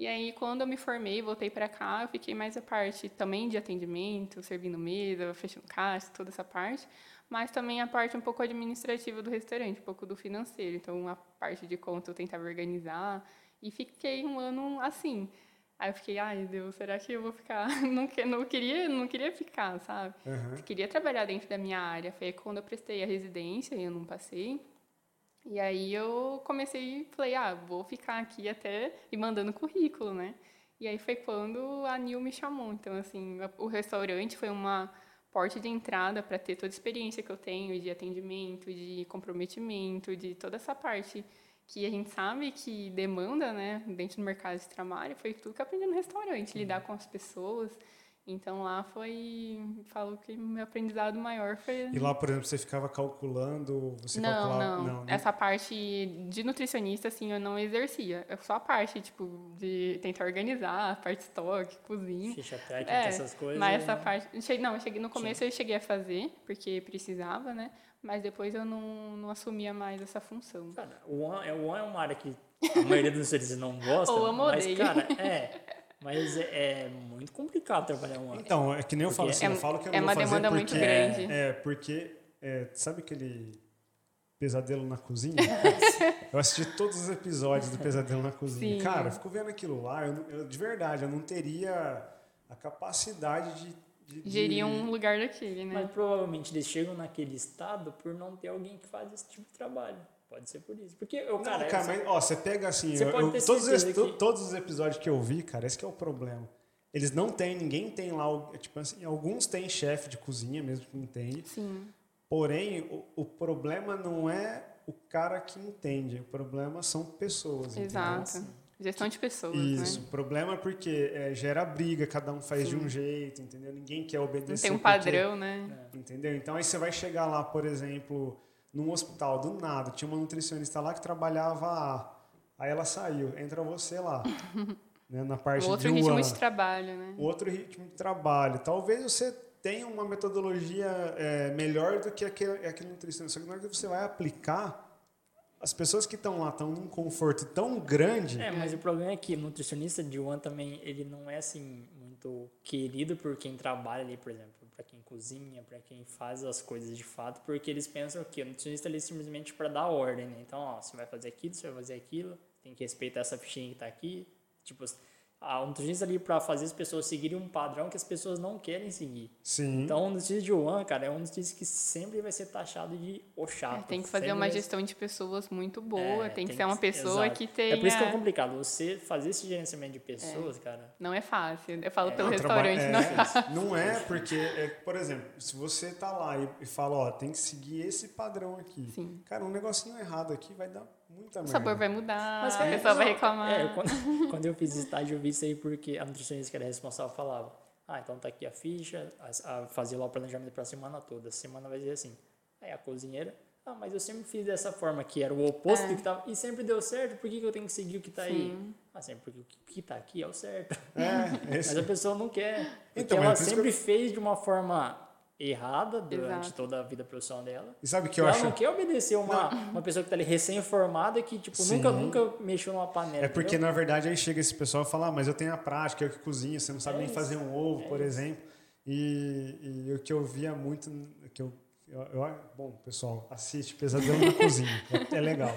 E aí, quando eu me formei, voltei para cá, eu fiquei mais a parte também de atendimento, servindo mesa, fechando caixa, toda essa parte, mas também a parte um pouco administrativa do restaurante, um pouco do financeiro. Então, a parte de conta eu tentava organizar e fiquei um ano assim. Aí eu fiquei, ai Deus, será que eu vou ficar? [LAUGHS] Não, que, não, queria, não queria ficar, sabe? Uhum. Queria trabalhar dentro da minha área. Foi quando eu prestei a residência e eu não passei. E aí eu comecei, falei, ah, vou ficar aqui até e mandando currículo, né? E aí foi quando a Nil me chamou. Então, assim, o restaurante foi uma porta de entrada para ter toda a experiência que eu tenho de atendimento, de comprometimento, de toda essa parte que a gente sabe que demanda, né, dentro do mercado de trabalho. Foi tudo que eu aprendi no restaurante, lidar com as pessoas, então lá foi, falo que meu aprendizado maior foi. E lá, por exemplo, você ficava calculando, você não, calculava. Não, não. Né? Essa parte de nutricionista, assim, eu não exercia. Eu só a parte, tipo, de tentar organizar, a parte estoque, cozinha. Ficha técnica, é, essas coisas. Mas essa né? parte. Não, eu cheguei, no começo Sim. eu cheguei a fazer, porque precisava, né? Mas depois eu não, não assumia mais essa função. Cara, o One é, é uma área que a maioria dos nutricionistas não gosta. [LAUGHS] Ou amo mas, cara, [LAUGHS] é. Mas é, é, muito complicado trabalhar uma. Então, é que nem eu falo assim, é, eu falo que eu é não vou fazer porque, muito grande. É, porque é, sabe aquele Pesadelo na Cozinha? [LAUGHS] eu assisti todos os episódios do Pesadelo na Cozinha. Sim. Cara, eu fico vendo aquilo lá, eu, eu, de verdade, eu não teria a capacidade de, de- de- Gerir um lugar daquele, né? Mas provavelmente eles chegam naquele estado por não ter alguém que faz esse tipo de trabalho. Pode ser por isso. Porque, o Não, cara, cara, mas ó, você pega assim, Você eu- pode eu- ter todos, os, que- todos os episódios que eu vi, cara, esse que é o problema. Eles não têm, ninguém tem lá, o- tipo assim, alguns têm chefe de cozinha mesmo que entende. Sim. Porém, o, o problema não é o cara que entende, o problema são pessoas. entendeu? Exato. Gestão de pessoas, Isso, né? o problema é porque é, gera briga, cada um faz de um jeito, entendeu? Ninguém quer Não obedecer. tem um porque- padrão, né? Entendeu? Então aí você vai chegar lá, por exemplo, num hospital, do nada, tinha uma nutricionista lá que trabalhava A. Aí ela saiu, entra você lá. [LAUGHS] né, na parte outro de ritmo de trabalho, né? Outro ritmo de trabalho. Talvez você tenha uma metodologia é, melhor do que aquele, aquele nutricionista. Só que na hora que você vai aplicar, as pessoas que estão lá estão num conforto tão grande. É, mas o problema é que o nutricionista de One também, ele não é assim muito querido por quem trabalha ali, por exemplo, para quem cozinha, para quem faz as coisas de fato, porque eles pensam que o nutricionista ali é simplesmente para dar ordem, né? Então, ó, você vai fazer aquilo, você vai fazer aquilo, tem que respeitar essa fichinha que tá aqui. Tipo, a, o nutricionista ali para fazer as pessoas seguirem um padrão que as pessoas não querem seguir. Sim. Então, o nutricionista de One, cara, é um nutricionista que sempre vai ser taxado de o chato. É, tem que fazer uma vai- gestão de pessoas muito boa, É, tem que ser uma pessoa exato. que tenha... É por isso que é complicado. Você fazer esse gerenciamento de pessoas, cara. Não é fácil. Eu falo É, pelo Não, restaurante, não é é, fácil. Não é, porque, é, por exemplo, se você tá lá e, e fala, ó, tem que seguir esse padrão aqui. Sim. Cara, um negocinho errado aqui vai dar muita O merda. sabor vai mudar, a cara, pessoa vai reclamar. É, quando, [LAUGHS] quando eu fiz estágio, eu vi isso aí porque a nutricionista que era responsável falava: Ah, então tá aqui a ficha, a, a, fazia lá o planejamento pra semana toda. A semana vai ser assim. Aí a cozinheira, ah, mas eu sempre fiz dessa forma, que era o oposto É. do que tava. E sempre deu certo, por que, que eu tenho que seguir o que tá aí? Sim. Ah, sempre porque o que, que tá aqui é o certo. É, [LAUGHS] Mas a pessoa não quer. Porque Então, ela mas sempre fez de uma forma errada durante Exato. toda a vida profissional dela. e sabe o que eu ela acho? não quer obedecer uma, uma pessoa que tá ali recém-formada que, tipo, nunca, Sim. nunca mexeu numa panela. É porque, entendeu? na verdade, aí chega esse pessoal e fala, ah, mas eu tenho a prática, eu que cozinho, você não sabe É nem isso, fazer um ovo, é por isso. exemplo. E, e o que eu via muito, que eu, eu, eu- bom, pessoal, assiste Pesadelo na Cozinha, é, é legal.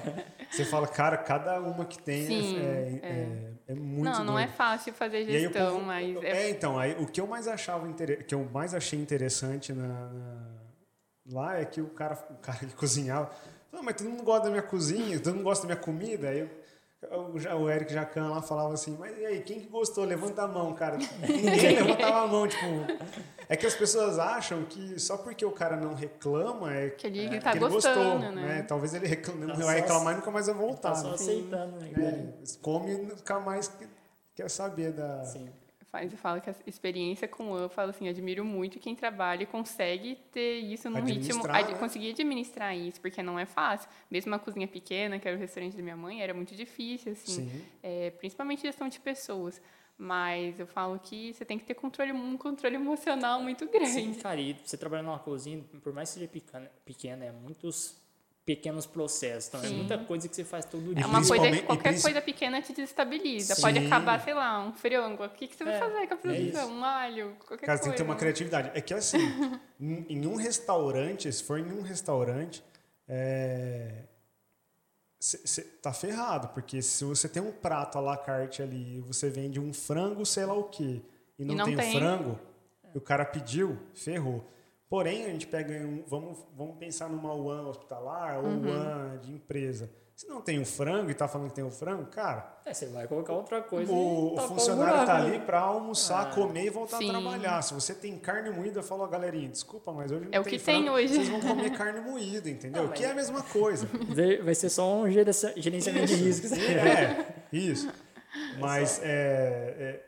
Você fala, cara, cada uma que tem é- Sim, é, é. é, é muito Não, não é doido. fácil fazer gestão, povo- mas é, é, então, aí, o que eu mais achava que eu mais achei interessante na, na- lá é que o cara, o cara que cozinhava, não, mas todo mundo gosta da minha cozinha, todo mundo gosta da minha comida. Aí eu- o, Eric Jacan lá falava assim, mas e aí, quem que gostou? Levanta a mão, cara. [LAUGHS] Ninguém levantava a mão, tipo. É que as pessoas acham que só porque o cara não reclama é que ele é tá que ele gostando, gostou, né? Talvez ele reclame, Tá não vai reclamar e nunca mais vai voltar. Tá só né? aceitando, né? É, come e nunca mais que- quer saber da. Sim. Faz e fala que a experiência com o eu falo assim, admiro muito quem trabalha e consegue ter isso num ritmo, ad- né? conseguir administrar isso, porque não é fácil. Mesmo a cozinha pequena, que era o restaurante da minha mãe, era muito difícil, assim, Sim. é, principalmente gestão de pessoas. Mas eu falo que você tem que ter controle, um controle emocional muito grande. Sim, cara, e você trabalhando numa cozinha, por mais que seja pequena, pequena é muitos pequenos processos. Então, é Sim. muita coisa que você faz todo É dia. uma coisa, e qualquer coisa pequena te desestabiliza. Pode Sim. acabar, sei lá, um frango. O que, que você vai É, fazer com a é produção? um alho, qualquer Cara, coisa. tem que ter uma criatividade. É que assim, [LAUGHS] em um restaurante, se for em um restaurante, é, cê- cê tá ferrado, porque se você tem um prato à la carte ali e você vende um frango, sei lá o quê, e não, não tem, o tem. frango, e o cara pediu, ferrou. Porém, a gente pega um, vamos, vamos pensar numa UAN hospitalar ou Uhum. UAN de empresa. Se não tem o frango e tá falando que tem o frango, cara, É, você vai colocar outra coisa o, o tapar funcionário buraco, tá né? ali para almoçar, Ah, comer e voltar sim. a trabalhar. Se você tem carne moída, fala, galerinha, desculpa, mas hoje não É o tem que tem frango, hoje. Vocês vão comer carne moída, entendeu? Não, mas- Que é a mesma coisa. [LAUGHS] Vai- ser só um gerenci- gerenciamento de riscos. é, isso. Mas é, é,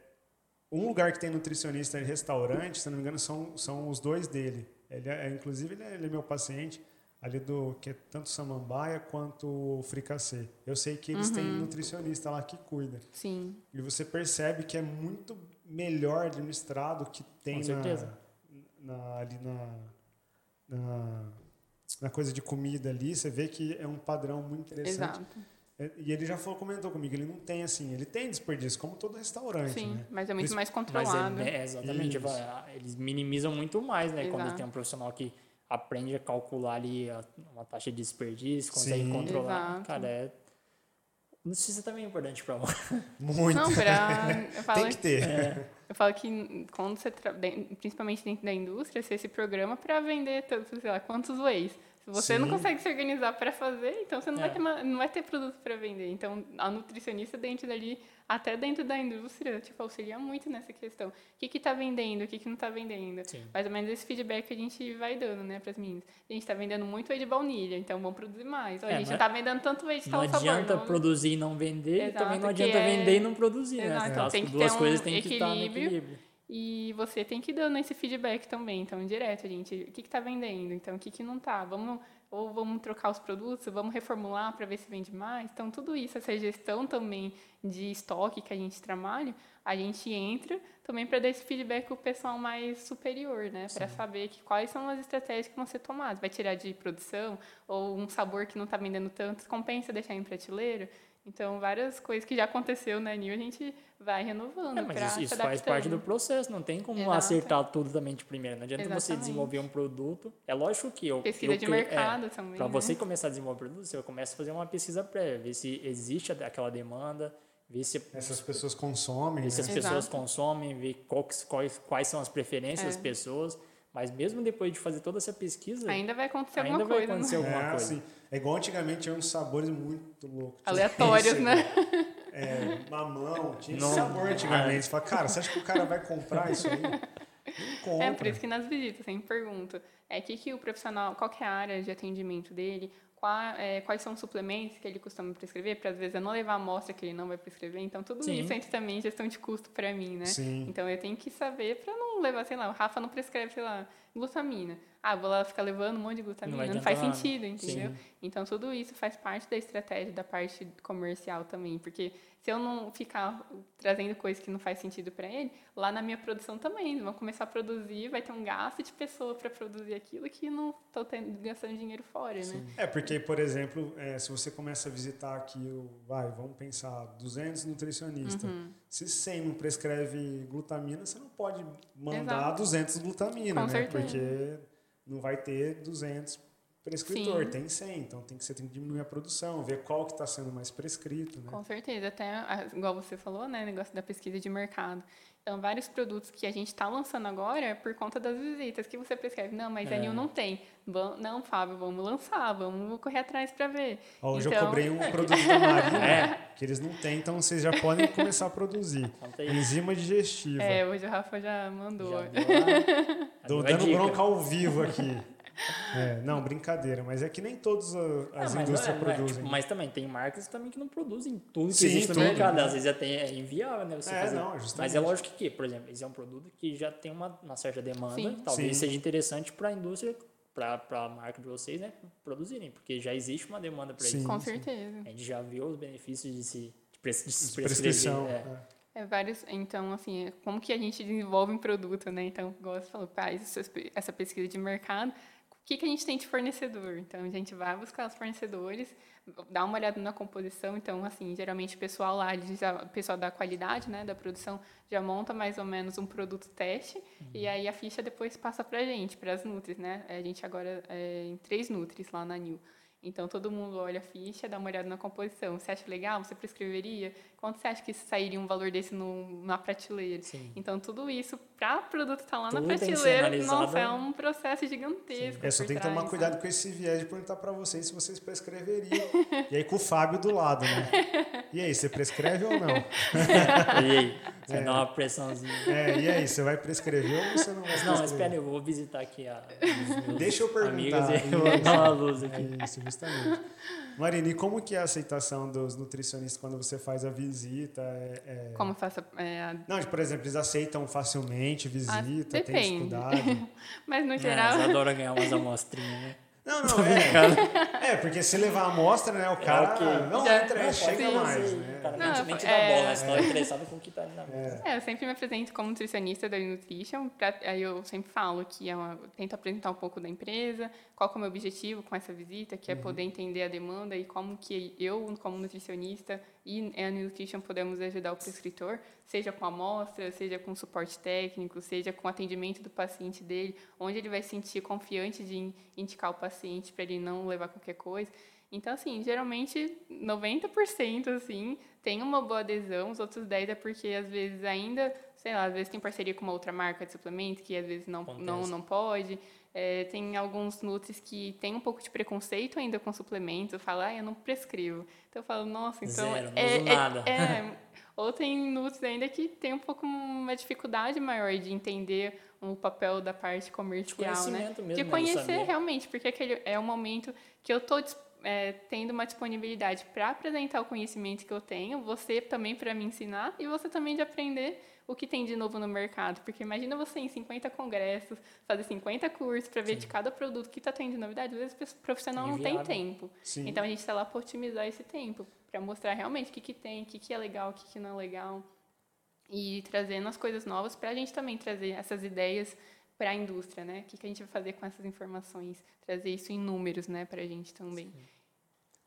um lugar que tem nutricionista e restaurante, se não me engano, são, são os dois dele. Ele é, inclusive, ele é, ele é meu paciente, ali do que é tanto samambaia quanto fricassê. Eu sei que eles têm Uhum. nutricionista lá que cuida. Sim. E você percebe que é muito melhor administrado que tem Com na, certeza. na- ali na, na, na coisa de comida ali. Você vê que é um padrão muito interessante. Exato. É, E ele já falou, comentou comigo, ele não tem assim, ele tem desperdício, como todo restaurante, Sim, né? mas é muito mais Mas controlado. é, é, exatamente, Isso. vai- eles minimizam muito mais, né? Quando Exato. tem um profissional que aprende a calcular ali a- uma taxa de desperdício, consegue Sim. controlar. Exato. Cara, é, Nutrição também é importante para [LAUGHS] Muito. Não, pra, eu [LAUGHS] falo, Tem que ter. É. Eu falo que quando você, tra- principalmente dentro da indústria, você se programa para vender, sei lá, quantos ways. Se você não Sim. consegue se organizar para fazer, então você não, É. vai ter, ma- não vai ter produto para vender. Então, a nutricionista dentro dali, até dentro da indústria, tipo, auxilia muito nessa questão. O que que tá vendendo, o que que não tá vendendo. Sim. Mais ou menos esse feedback que a gente vai dando, né, para as meninas. A gente tá vendendo muito whey de baunilha, então vamos produzir mais. Ó, É, a gente não não é- tá vendendo tanto whey de Não tal sabor. adianta não- produzir e não vender, e Exato, também não adianta é- vender e não produzir, né? Exato, então As tem que duas ter um coisas têm que estar no equilíbrio. E você tem que ir dando esse feedback também, então, direto, gente. O que está vendendo? Então, o que, que não está? Vamos, ou vamos trocar os produtos, vamos reformular para ver se vende mais. Então, tudo isso, essa gestão também de estoque que a gente trabalha, a gente entra também para dar esse feedback para o pessoal mais superior, né? Para saber que, quais são as estratégias que vão ser tomadas. Vai tirar de produção ou um sabor que não está vendendo tanto, compensa deixar em prateleira? Então, várias coisas que já aconteceu na New, a gente vai renovando É, mas para isso, se isso faz parte do processo, não tem como Exato. acertar tudo também de primeira. Não adianta você Exatamente. desenvolver um produto. É lógico que eu. Pesquisa eu de crio- mercado também, Para né? você começar a desenvolver produto, você começa a fazer uma pesquisa prévia, ver se existe aquela demanda, ver se, Essas pessoas consomem. ver se né? as pessoas Exato. consomem, ver qual que- quais, quais são as preferências É. das pessoas. Mas mesmo depois de fazer toda essa pesquisa, Ainda vai acontecer ainda alguma vai coisa, acontecer né? alguma É, coisa. assim, é igual antigamente tinha uns sabores muito loucos. Aleatórios, esse, né? É, mamão, tinha esse Não. sabor antigamente. Você fala, cara, você acha que o cara vai comprar isso aí? Não compra. É, por isso que nas visitas sempre pergunto, é, que, que o profissional, qual que é a área de atendimento dele, qual- é, quais são os suplementos que ele costuma prescrever, para às vezes eu não levar a amostra que ele não vai prescrever, então tudo Sim. isso entra também em gestão de custo para mim, né? Sim. Então eu tenho que saber para não levar, sei lá, o Rafa não prescreve, sei lá, glutamina. Ah, vou lá ficar levando um monte de glutamina, vai não, faz sentido, entendeu? Sim. Então tudo isso faz parte da estratégia da parte comercial também, porque se eu não ficar trazendo coisas que não faz sentido para ele, lá na minha produção também, vão começar a produzir, vai ter um gasto de pessoa para produzir aquilo que não estou gastando dinheiro fora, né? É, porque, por exemplo, é, se você começa a visitar aqui, vai, vamos pensar, 200 nutricionistas. Uhum. Se 100 não prescreve glutamina, você não pode mandar Exato. 200 glutamina, Com né? certeza. Porque não vai ter 200 prescritor, Sim. tem 100. Então tem que, você tem que diminuir a produção, ver qual que está sendo mais prescrito, né? Com certeza, até igual você falou, né, negócio da pesquisa de mercado. Então, vários produtos que a gente está lançando agora é por conta das visitas que você prescreve. Não, mas a É. Nil não tem. Vam- Não, Fábio, vamos lançar, vamos correr atrás para ver. Hoje eu Então- cobrei um [LAUGHS] produto da Marina É. que eles não têm, então vocês já podem começar a produzir. Aí. Enzima digestiva. É, hoje o Rafa já mandou. Já deu a- Dou deu a dando dica. bronca ao vivo aqui. É, não, brincadeira, mas é que nem todas a- as Ah, indústrias não é, é, produzem. tipo, mas também tem marcas também que não produzem tudo que Sim, existe no tudo, mercado. né? Às vezes até é inviável, né? Você É, fazer. não, mas é lógico que, por exemplo, esse é um produto que já tem uma, uma certa demanda. Sim. Talvez Sim. seja interessante para a indústria, para a marca de vocês, né? Produzirem, porque já existe uma demanda para Sim. isso. Com certeza. A gente já viu os benefícios de se, de pres- de se De prescrição. é. é. É vários, então, assim, é como que a gente desenvolve um produto, né? Então, igual você falou, faz essa pesquisa de mercado, o que, que a gente tem de fornecedor? Então, a gente vai buscar os fornecedores, dá uma olhada na composição. Então, assim, geralmente o pessoal lá, o pessoal da qualidade, né, da produção, já monta mais ou menos um produto teste, e aí a ficha depois passa pra gente, para as Nutris, né? A gente agora é em três Nutris lá na New. Então, todo mundo olha a ficha, dá uma olhada na composição. Você acha legal? Você prescreveria? Quanto você acha que sairia um valor desse no, na prateleira? Sim. Então, tudo isso, para o produto estar lá Tudo na prateleira, nossa, é um processo gigantesco. É, só tem que tomar sabe? cuidado com esse viés de perguntar pra vocês se vocês prescreveriam. [LAUGHS] e aí com o Fábio do lado, né? E aí, você prescreve ou não? [LAUGHS] E aí? Você É. dá uma pressãozinha. É, e aí, você vai prescrever ou você não vai Mas não, mas prescrever? espera, eu vou visitar aqui a, Deixa eu perguntar. amigos e eu [LAUGHS] vou dar uma luz aqui. É isso, justamente. Marina, e como que é a aceitação dos nutricionistas quando você faz a visita? É, é- Como eu faço é, a... Não, por exemplo, eles aceitam facilmente visita, tem Ah, depende. dificuldade? [LAUGHS] Mas, no Ah, geral... Eles adoram ganhar umas amostrinhas, né? Não, não, é. É, porque se levar a amostra, né, o cara ok. não Já- entra, não, chega sim, mais, sim, né? O cara Não, nem, nem te dá é- bola, né? Tá interessado com o que tá ali na mesa. É, eu sempre me apresento como nutricionista da Nutrition, pra, aí eu sempre falo que é uma, eu tento apresentar um pouco da empresa, qual que é o meu objetivo com essa visita, que é poder entender a demanda e como que eu, como nutricionista e a Nutrition podemos ajudar o prescritor, seja com amostra, seja com suporte técnico, seja com atendimento do paciente dele, onde ele vai se sentir confiante de in- indicar o paciente para ele não levar qualquer coisa. Então, assim, geralmente 90% assim tem uma boa adesão, os outros 10 é porque às vezes ainda, sei lá, às vezes tem parceria com uma outra marca de suplemento que às vezes não, não, não pode. É, tem alguns nutris que tem um pouco de preconceito ainda com suplementos, fala, ah, eu não prescrevo. Então eu falo, nossa, então. Zero, não é, uso nada. É, é, [LAUGHS] ou tem nutris ainda que tem um pouco uma dificuldade maior de entender o papel da parte comercial, de né? Mesmo, de conhecer realmente, porque aquele é o momento que eu estou é, tendo uma disponibilidade para apresentar o conhecimento que eu tenho, você também para me ensinar e você também de aprender o que tem de novo no mercado. Porque imagina você em 50 congressos, fazer 50 cursos para ver Sim. de cada produto que está tendo de novidade. Às vezes o profissional não tem tempo. Sim. Então a gente está lá para otimizar esse tempo, para mostrar realmente o que, que tem, o que, que é legal, o que, que não é legal. E trazendo as coisas novas para a gente também trazer essas ideias para a indústria, né? O que, que a gente vai fazer com essas informações? Trazer isso em números, né, para a gente também.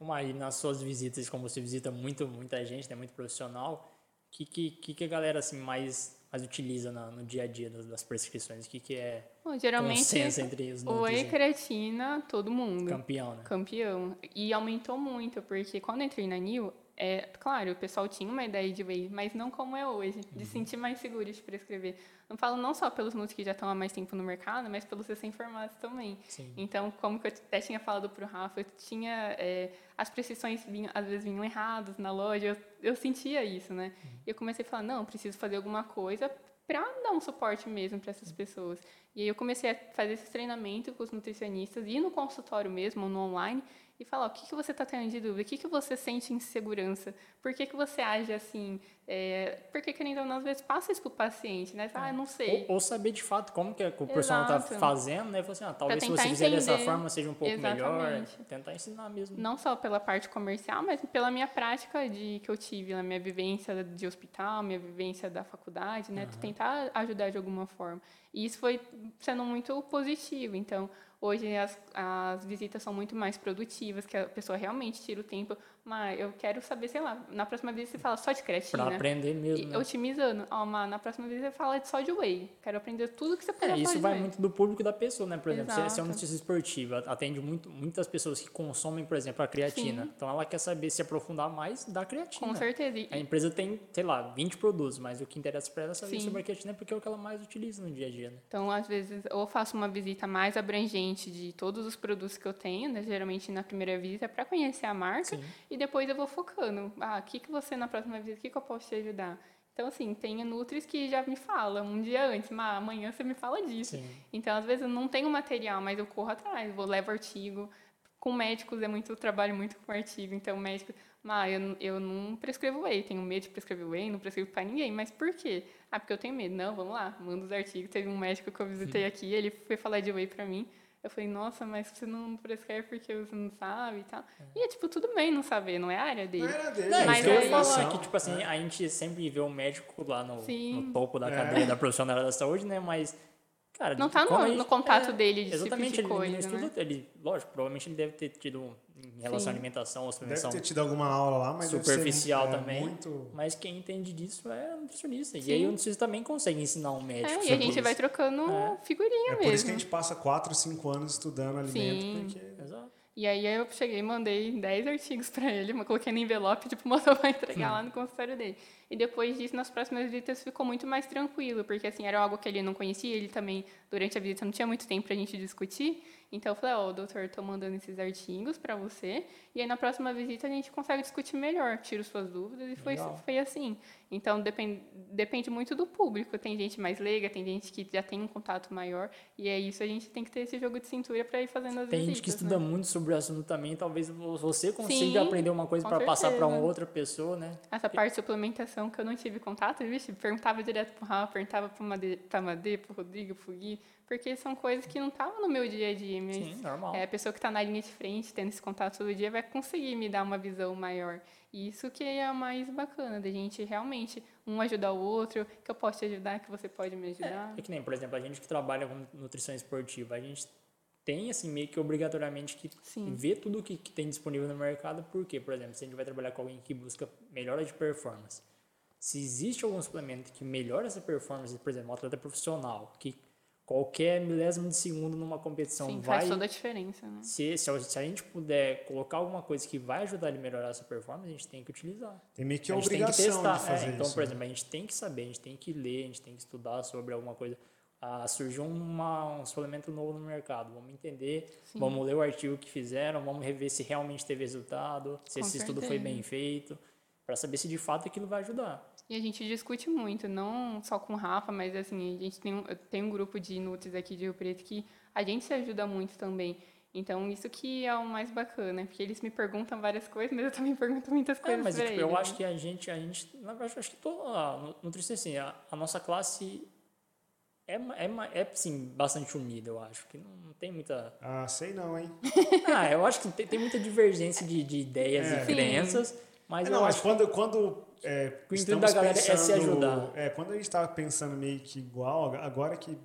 Sim. aí nas suas visitas, como você visita muito, muita gente, né, muito profissional, que, que, que, a galera assim mais mais utiliza no, no dia a dia das, das prescrições? O que, que é Bom, geralmente, consenso entre os whey creatina, todo mundo. Campeão, né? Campeão. E aumentou muito, porque quando entrei na NIL, é, claro, o pessoal tinha uma ideia de whey, mas não como é hoje, de uhum. sentir mais seguro de prescrever. Não falo não só pelos nutricionistas que já estão há mais tempo no mercado, mas pelos recém-formados também. Sim. Então, como eu até tinha falado para o Rafa, eu tinha... É, as prescrições vinham, às vezes vinham erradas na loja, eu, eu sentia isso, né? Uhum. E eu comecei a falar, não, preciso fazer alguma coisa para dar um suporte mesmo para essas pessoas. E aí eu comecei a fazer esse treinamento com os nutricionistas, ir no consultório mesmo, no online, e falar o que, que você está tendo de dúvida, o que, que você sente insegurança, por que, que você age assim, é, porque querendo ou não, às vezes passa isso para o paciente, né? Ah, não sei. Ou, ou, saber de fato como que o profissional está fazendo, né? Falar assim, ah, talvez se você fizer dessa forma seja um pouco Exatamente. melhor, tentar ensinar mesmo. Não só pela parte comercial, mas pela minha prática de que eu tive, na minha vivência de hospital, minha vivência da faculdade, né? Uhum. Tentar ajudar de alguma forma. E isso foi sendo muito positivo. Então, Hoje as, as visitas são muito mais produtivas, que a pessoa realmente tira o tempo. Mas eu quero saber, sei lá, na próxima vez você fala só de creatina. Para aprender mesmo. E, né? Otimizando. Ó, mas na próxima vez você fala só de whey. Quero aprender tudo que você puder é, Isso vai whey. muito do público da pessoa, né? Por exemplo, Exato. se é uma notícia esportiva, atende muito, muitas pessoas que consomem, por exemplo, a creatina. Sim. Então ela quer saber se aprofundar mais da creatina. Com certeza. A empresa tem, sei lá, 20 produtos, mas o que interessa para ela é saber Sim. sobre a creatina porque é o que ela mais utiliza no dia a dia. Né? Então, às vezes, ou faço uma visita mais abrangente de todos os produtos que eu tenho, né? geralmente na primeira visita, para conhecer a marca, Sim. e depois eu vou focando. Ah, o que, que você, na próxima visita, o que, que eu posso te ajudar? Então, assim, tem Nutris que já me falam um dia antes, mas amanhã você me fala disso. Sim. Então, às vezes, eu não tenho material, mas eu corro atrás, vou levo artigo. Com médicos é muito trabalho muito com artigo, então médico, mas eu, eu não prescrevo whey, tenho medo de prescrever whey, não prescrevo para ninguém, mas por quê? Ah, porque eu tenho medo. Não, vamos lá, manda os artigos. Teve um médico que eu visitei aqui, ele foi falar de whey para mim. Eu falei, nossa, mas você não prescreve porque você não sabe e tal. É. E é tipo, tudo bem não saber, não é a área dele. Não era dele. Não, mas isso aí... eu falar que, tipo assim, é. a gente sempre vê o médico lá no, no topo da é. cadeia da profissional da saúde, né? Mas Cara, não tá no, no contato é, dele de Exatamente, tipo de ele, coisa, estudo, né? ele, lógico, provavelmente ele deve ter tido em relação Sim. à alimentação ou suplementação. Deve ter tido alguma aula lá, mas superficial é, também. Muito... Mas quem entende disso é o nutricionista. Sim. E aí o nutricionista também consegue ensinar um médico. É, e a gente isso. vai trocando é. figurinha é mesmo. É por isso que a gente passa 4, 5 anos estudando alimento, Sim. porque... Exato. E aí eu cheguei e mandei 10 artigos para ele, coloquei no envelope, tipo, [LAUGHS] mandou pra entregar hum. lá no consultório dele. E depois disso, nas próximas visitas, ficou muito mais tranquilo, porque assim, era algo que ele não conhecia, ele também, durante a visita, não tinha muito tempo pra gente discutir. Então eu falei, ó, oh, doutor, tô mandando esses artigos para você, e aí na próxima visita a gente consegue discutir melhor, tiro suas dúvidas, e foi, foi assim. Então depende, depende muito do público. Tem gente mais leiga, tem gente que já tem um contato maior, e é isso, a gente tem que ter esse jogo de cintura para ir fazendo as tem visitas. Tem gente que estuda né? muito sobre o assunto também, talvez você consiga Sim, aprender uma coisa para passar para uma outra pessoa, né? Essa parte de suplementação que eu não tive contato, vixe, perguntava direto pro Rafa, perguntava para a Madê, para o Rodrigo, para o Gui, porque são coisas que não estavam no meu dia a dia. Mas Sim, normal. É, a pessoa que está na linha de frente, tendo esse contato todo dia, vai conseguir me dar uma visão maior. E isso que é o mais bacana, da gente realmente um ajudar o outro, que eu posso te ajudar, que você pode me ajudar. É, é que nem, por exemplo, a gente que trabalha com nutrição esportiva, a gente tem, assim, meio que obrigatoriamente que Sim. ver tudo que, que tem disponível no mercado, porque, por exemplo, se a gente vai trabalhar com alguém que busca melhora de performance, se existe algum suplemento que melhora essa performance, por exemplo, um atleta profissional, que qualquer milésimo de segundo numa competição Sim, vai faz toda a diferença, né? se, se, a- se a gente puder colocar alguma coisa que vai ajudar ele a melhorar essa performance, a gente tem que utilizar. Tem meio que a a gente tem que obrigação testar. de fazer é, então, isso. por né? exemplo, a gente tem que saber, a gente tem que ler, a gente tem que estudar sobre alguma coisa. Ah, surgiu uma, um suplemento novo no mercado, vamos entender, Sim. vamos ler o artigo que fizeram, vamos rever se realmente teve resultado, se Com esse estudo foi certeza. bem feito, para saber se de fato aquilo vai ajudar. E a gente discute muito, não só com o Rafa, mas assim, a gente tem, um- eu tenho um grupo de nutris aqui de Rio Preto que a gente se ajuda muito também. Então, isso que é o mais bacana, porque eles me perguntam várias coisas, mas eu também pergunto muitas É, coisas mas pra tipo, eu eles, acho né? que a gente, a gente, na verdade, eu acho que todo, a nutrição assim, a, a nossa classe é, é, é sim, bastante unida, eu acho, que não, não tem muita Ah, sei não, hein? [LAUGHS] Ah, eu acho que tem, tem muita divergência de, de ideias É. e Sim. Mas É, eu não, mas quando, quando é, o intuito estamos da galera é se pensando- ajudar. É, quando a gente está pensando meio que igual, agora que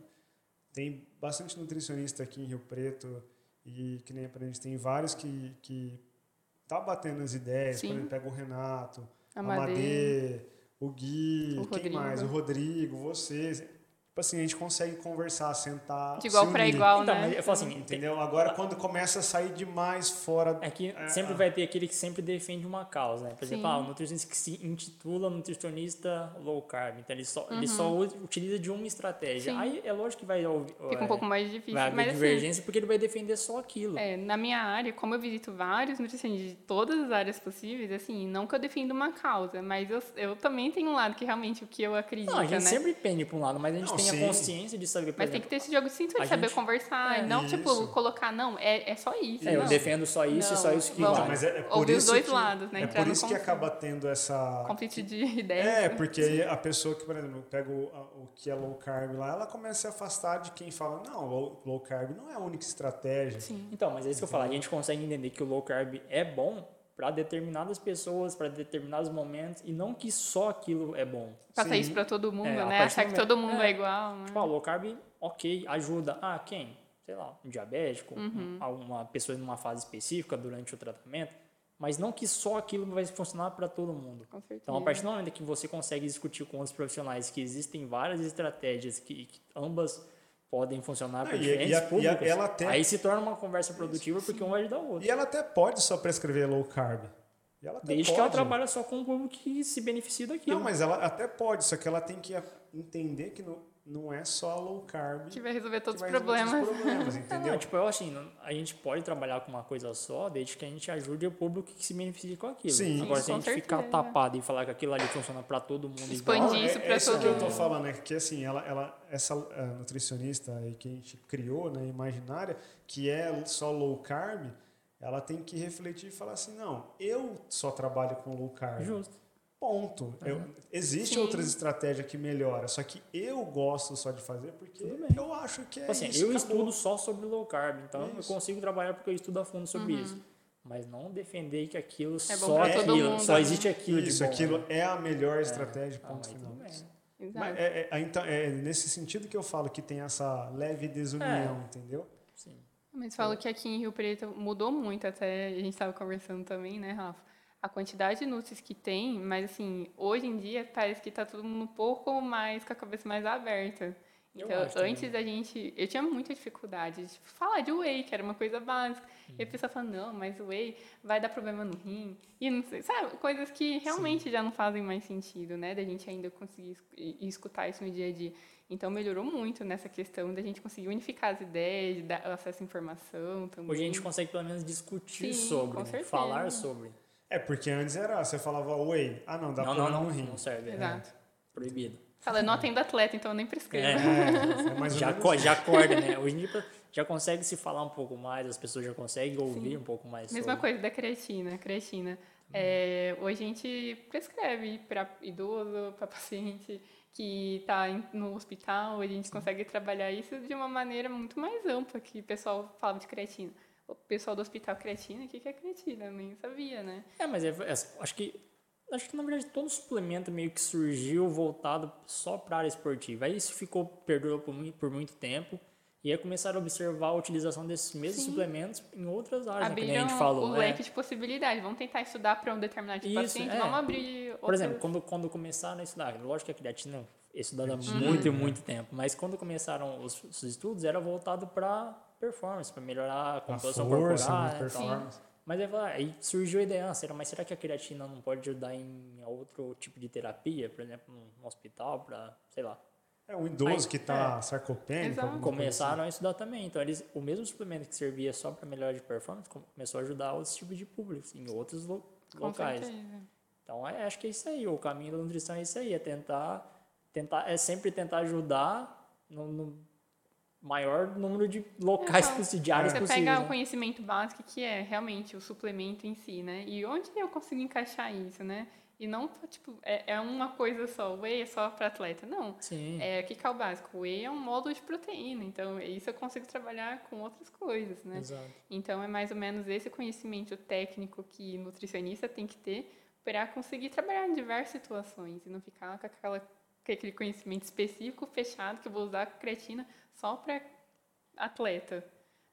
tem bastante nutricionista aqui em Rio Preto e que nem a gente tem vários que, que tá batendo as ideias, Sim. por exemplo, pega o Renato, A. Madê, o Gui, O quem Rodrigo. mais? O Rodrigo, você. Tipo assim, a gente consegue conversar, sentar. De igual para igual, Então, né? mas eu falo assim, Entendeu? Agora, quando começa a sair demais fora. é que É, sempre é. vai ter aquele que sempre defende uma causa, né? Por exemplo, Sim. ah, o nutricionista que se intitula nutricionista low carb, então ele só, ele Uhum. só usa- utiliza de uma estratégia. Sim. Aí é lógico que vai ouvir- Fica um é, pouco mais difícil, vai haver mas assim, divergência porque ele vai defender só aquilo. É, na minha área, como eu visito vários nutricionistas de todas as áreas possíveis, assim, não que eu defenda uma causa, mas eu, eu também tenho um lado que realmente o que eu acredito, Não, a gente né? sempre pende para um lado, mas a gente Não, tem sim. a consciência de saber, por Mas tem exemplo, que ter esse jogo de cintura, a de saber gente- conversar, É, e não, tipo, isso. colocar, não, é, é só isso. é, eu não. defendo só isso e só Não, isso que vale. Mas é, é por Ouvir os isso dois que, lados, né? É por isso que acaba tendo essa. Conflito de ideias. É, porque aí a pessoa que, por exemplo, pega o, a- o que é low carb lá, ela começa a se afastar de quem fala, não, low, low carb não é a única estratégia. Sim. Então, mas é isso que eu falo, a gente consegue entender que o low carb é bom para determinadas pessoas, para determinados momentos, e não que só aquilo é bom. Passar isso pra todo mundo, É, né? Achar que todo mundo é. é, igual, né? Tipo, ah, low carb, ok, ajuda. Ah, quem? Sei lá, um diabético, Uhum. um- alguma pessoa numa fase específica durante o tratamento, mas não que só aquilo vai funcionar para todo mundo. Com certeza. Então, a partir do momento que você consegue discutir com outros profissionais que existem várias estratégias que, que ambas podem funcionar para e- diferentes e a- e a- públicos, ela até- aí se torna uma conversa produtiva porque um vai ajudar o outro. E ela até pode só prescrever low carb. E ela Desde pode. que ela trabalha só com um público que se beneficia daquilo. Não, mas ela até pode, só que ela tem que entender que não, não é só low carb Que vai resolver todos vai resolver problemas. os problemas, [LAUGHS] Não, entendeu? tipo, eu assim, não- a gente pode trabalhar com uma coisa só, desde que a gente ajude o público que se beneficie com aquilo. Sim. Agora, Sim, se a gente ficar certeza. tapado e falar que aquilo ali funciona para todo mundo Expandir igual, isso é, pra é isso todo que eu tô mundo. falando, é que assim, ela, ela, essa ah, nutricionista aí que a gente criou, né, imaginária, que é só low carb, ela tem que refletir e falar assim, não, eu só trabalho com low carb. justo. Ponto. Eu, existe Sim. outras estratégias que melhoram, só que eu gosto só de fazer porque eu acho que é Tipo assim, isso. eu acabou. estudo só sobre low carb, então eu Isso. consigo trabalhar porque eu estudo a fundo sobre isso. Mas não defender que aquilo bom só é aquilo, mundo, só né? existe aquilo de Isso, bom, aquilo né? é a melhor estratégia, Ah, ponto mas final. Mas é, é- então, é nesse sentido que eu falo que tem essa leve desunião, É. entendeu? Sim. Mas falo que aqui em Rio Preto mudou muito, até a gente estava conversando também, né, Rafa? A quantidade de nutris que tem, mas assim, hoje em dia parece que tá todo mundo um pouco mais com a cabeça mais aberta. Então, antes da gente. Eu tinha muita dificuldade de falar de whey, que era uma coisa básica. E a pessoa fala, não, mas whey vai dar problema no rim. E não sei, sabe? Coisas que realmente já não fazem mais sentido, né? Da gente ainda conseguir es- escutar isso no dia a dia. Então, melhorou muito nessa questão da gente conseguir unificar as ideias, de dar acesso à informação também. Hoje a gente consegue pelo menos discutir Sim, sobre, com né? falar sobre. É, porque antes era, você falava whey, ah não, dá não, não, problema não, no rim. não serve. é Exato. proibido. Fala, eu não atendo atleta, então eu nem prescrevo. É. É, é Já, co- já acorda, né? Hoje em dia já consegue se falar um pouco mais, as pessoas já conseguem ouvir um pouco mais Mesma sobre. coisa da creatina. Creatina. É, hoje a gente prescreve para idoso, para paciente que está no hospital, a gente consegue trabalhar isso de uma maneira muito mais ampla que o pessoal fala de creatina. O pessoal do hospital creatina, o que que é creatina? Eu nem sabia, né? É, mas é, é- acho que acho que na verdade todo suplemento meio que surgiu voltado só para a área esportiva. Aí isso ficou perdurou por, por muito tempo e aí começaram a observar a utilização desses mesmos Sim. suplementos em outras áreas, né, que nem a gente falou, o né? leque de possibilidades. Vamos tentar estudar para um determinado tipo de Isso, paciente, é. vamos abrir Por exemplo, quando, quando começaram a estudar, lógico que a creatina é estudada há muito e muito tempo, mas quando começaram os, os estudos era voltado para performance, para melhorar a composição força, corporal. né, né, então. performance. Mas aí, fala- aí surgiu a ideia, ah, será, mas será que a creatina não pode ajudar em outro tipo de terapia, por exemplo, no hospital, para, sei lá. É um idoso Aí, que tá sarcopênico. Exato. alguma coisa Começaram a estudar também. Então, eles, o mesmo suplemento que servia só para melhora de performance com- começou a ajudar outros tipos de públicos, em outros lo- locais. Então, é, acho que é isso aí. O caminho da nutrição é isso aí. É tentar, tentar é sempre tentar ajudar no, no maior número de locais Então, possíveis, diários Você possíveis. pega né? o conhecimento básico que é realmente o suplemento em si, né? E onde eu consigo encaixar isso, né? E não, tipo, é, é uma coisa só, o whey é só para atleta. Não. Sim. É, o que que é o básico? O whey é um módulo de proteína, então isso eu consigo trabalhar com outras coisas, né? Exato. Então é mais ou menos esse conhecimento técnico que nutricionista tem que ter para conseguir trabalhar em diversas situações e não ficar com, aquela, com aquele conhecimento específico fechado que eu vou usar creatina só para atleta.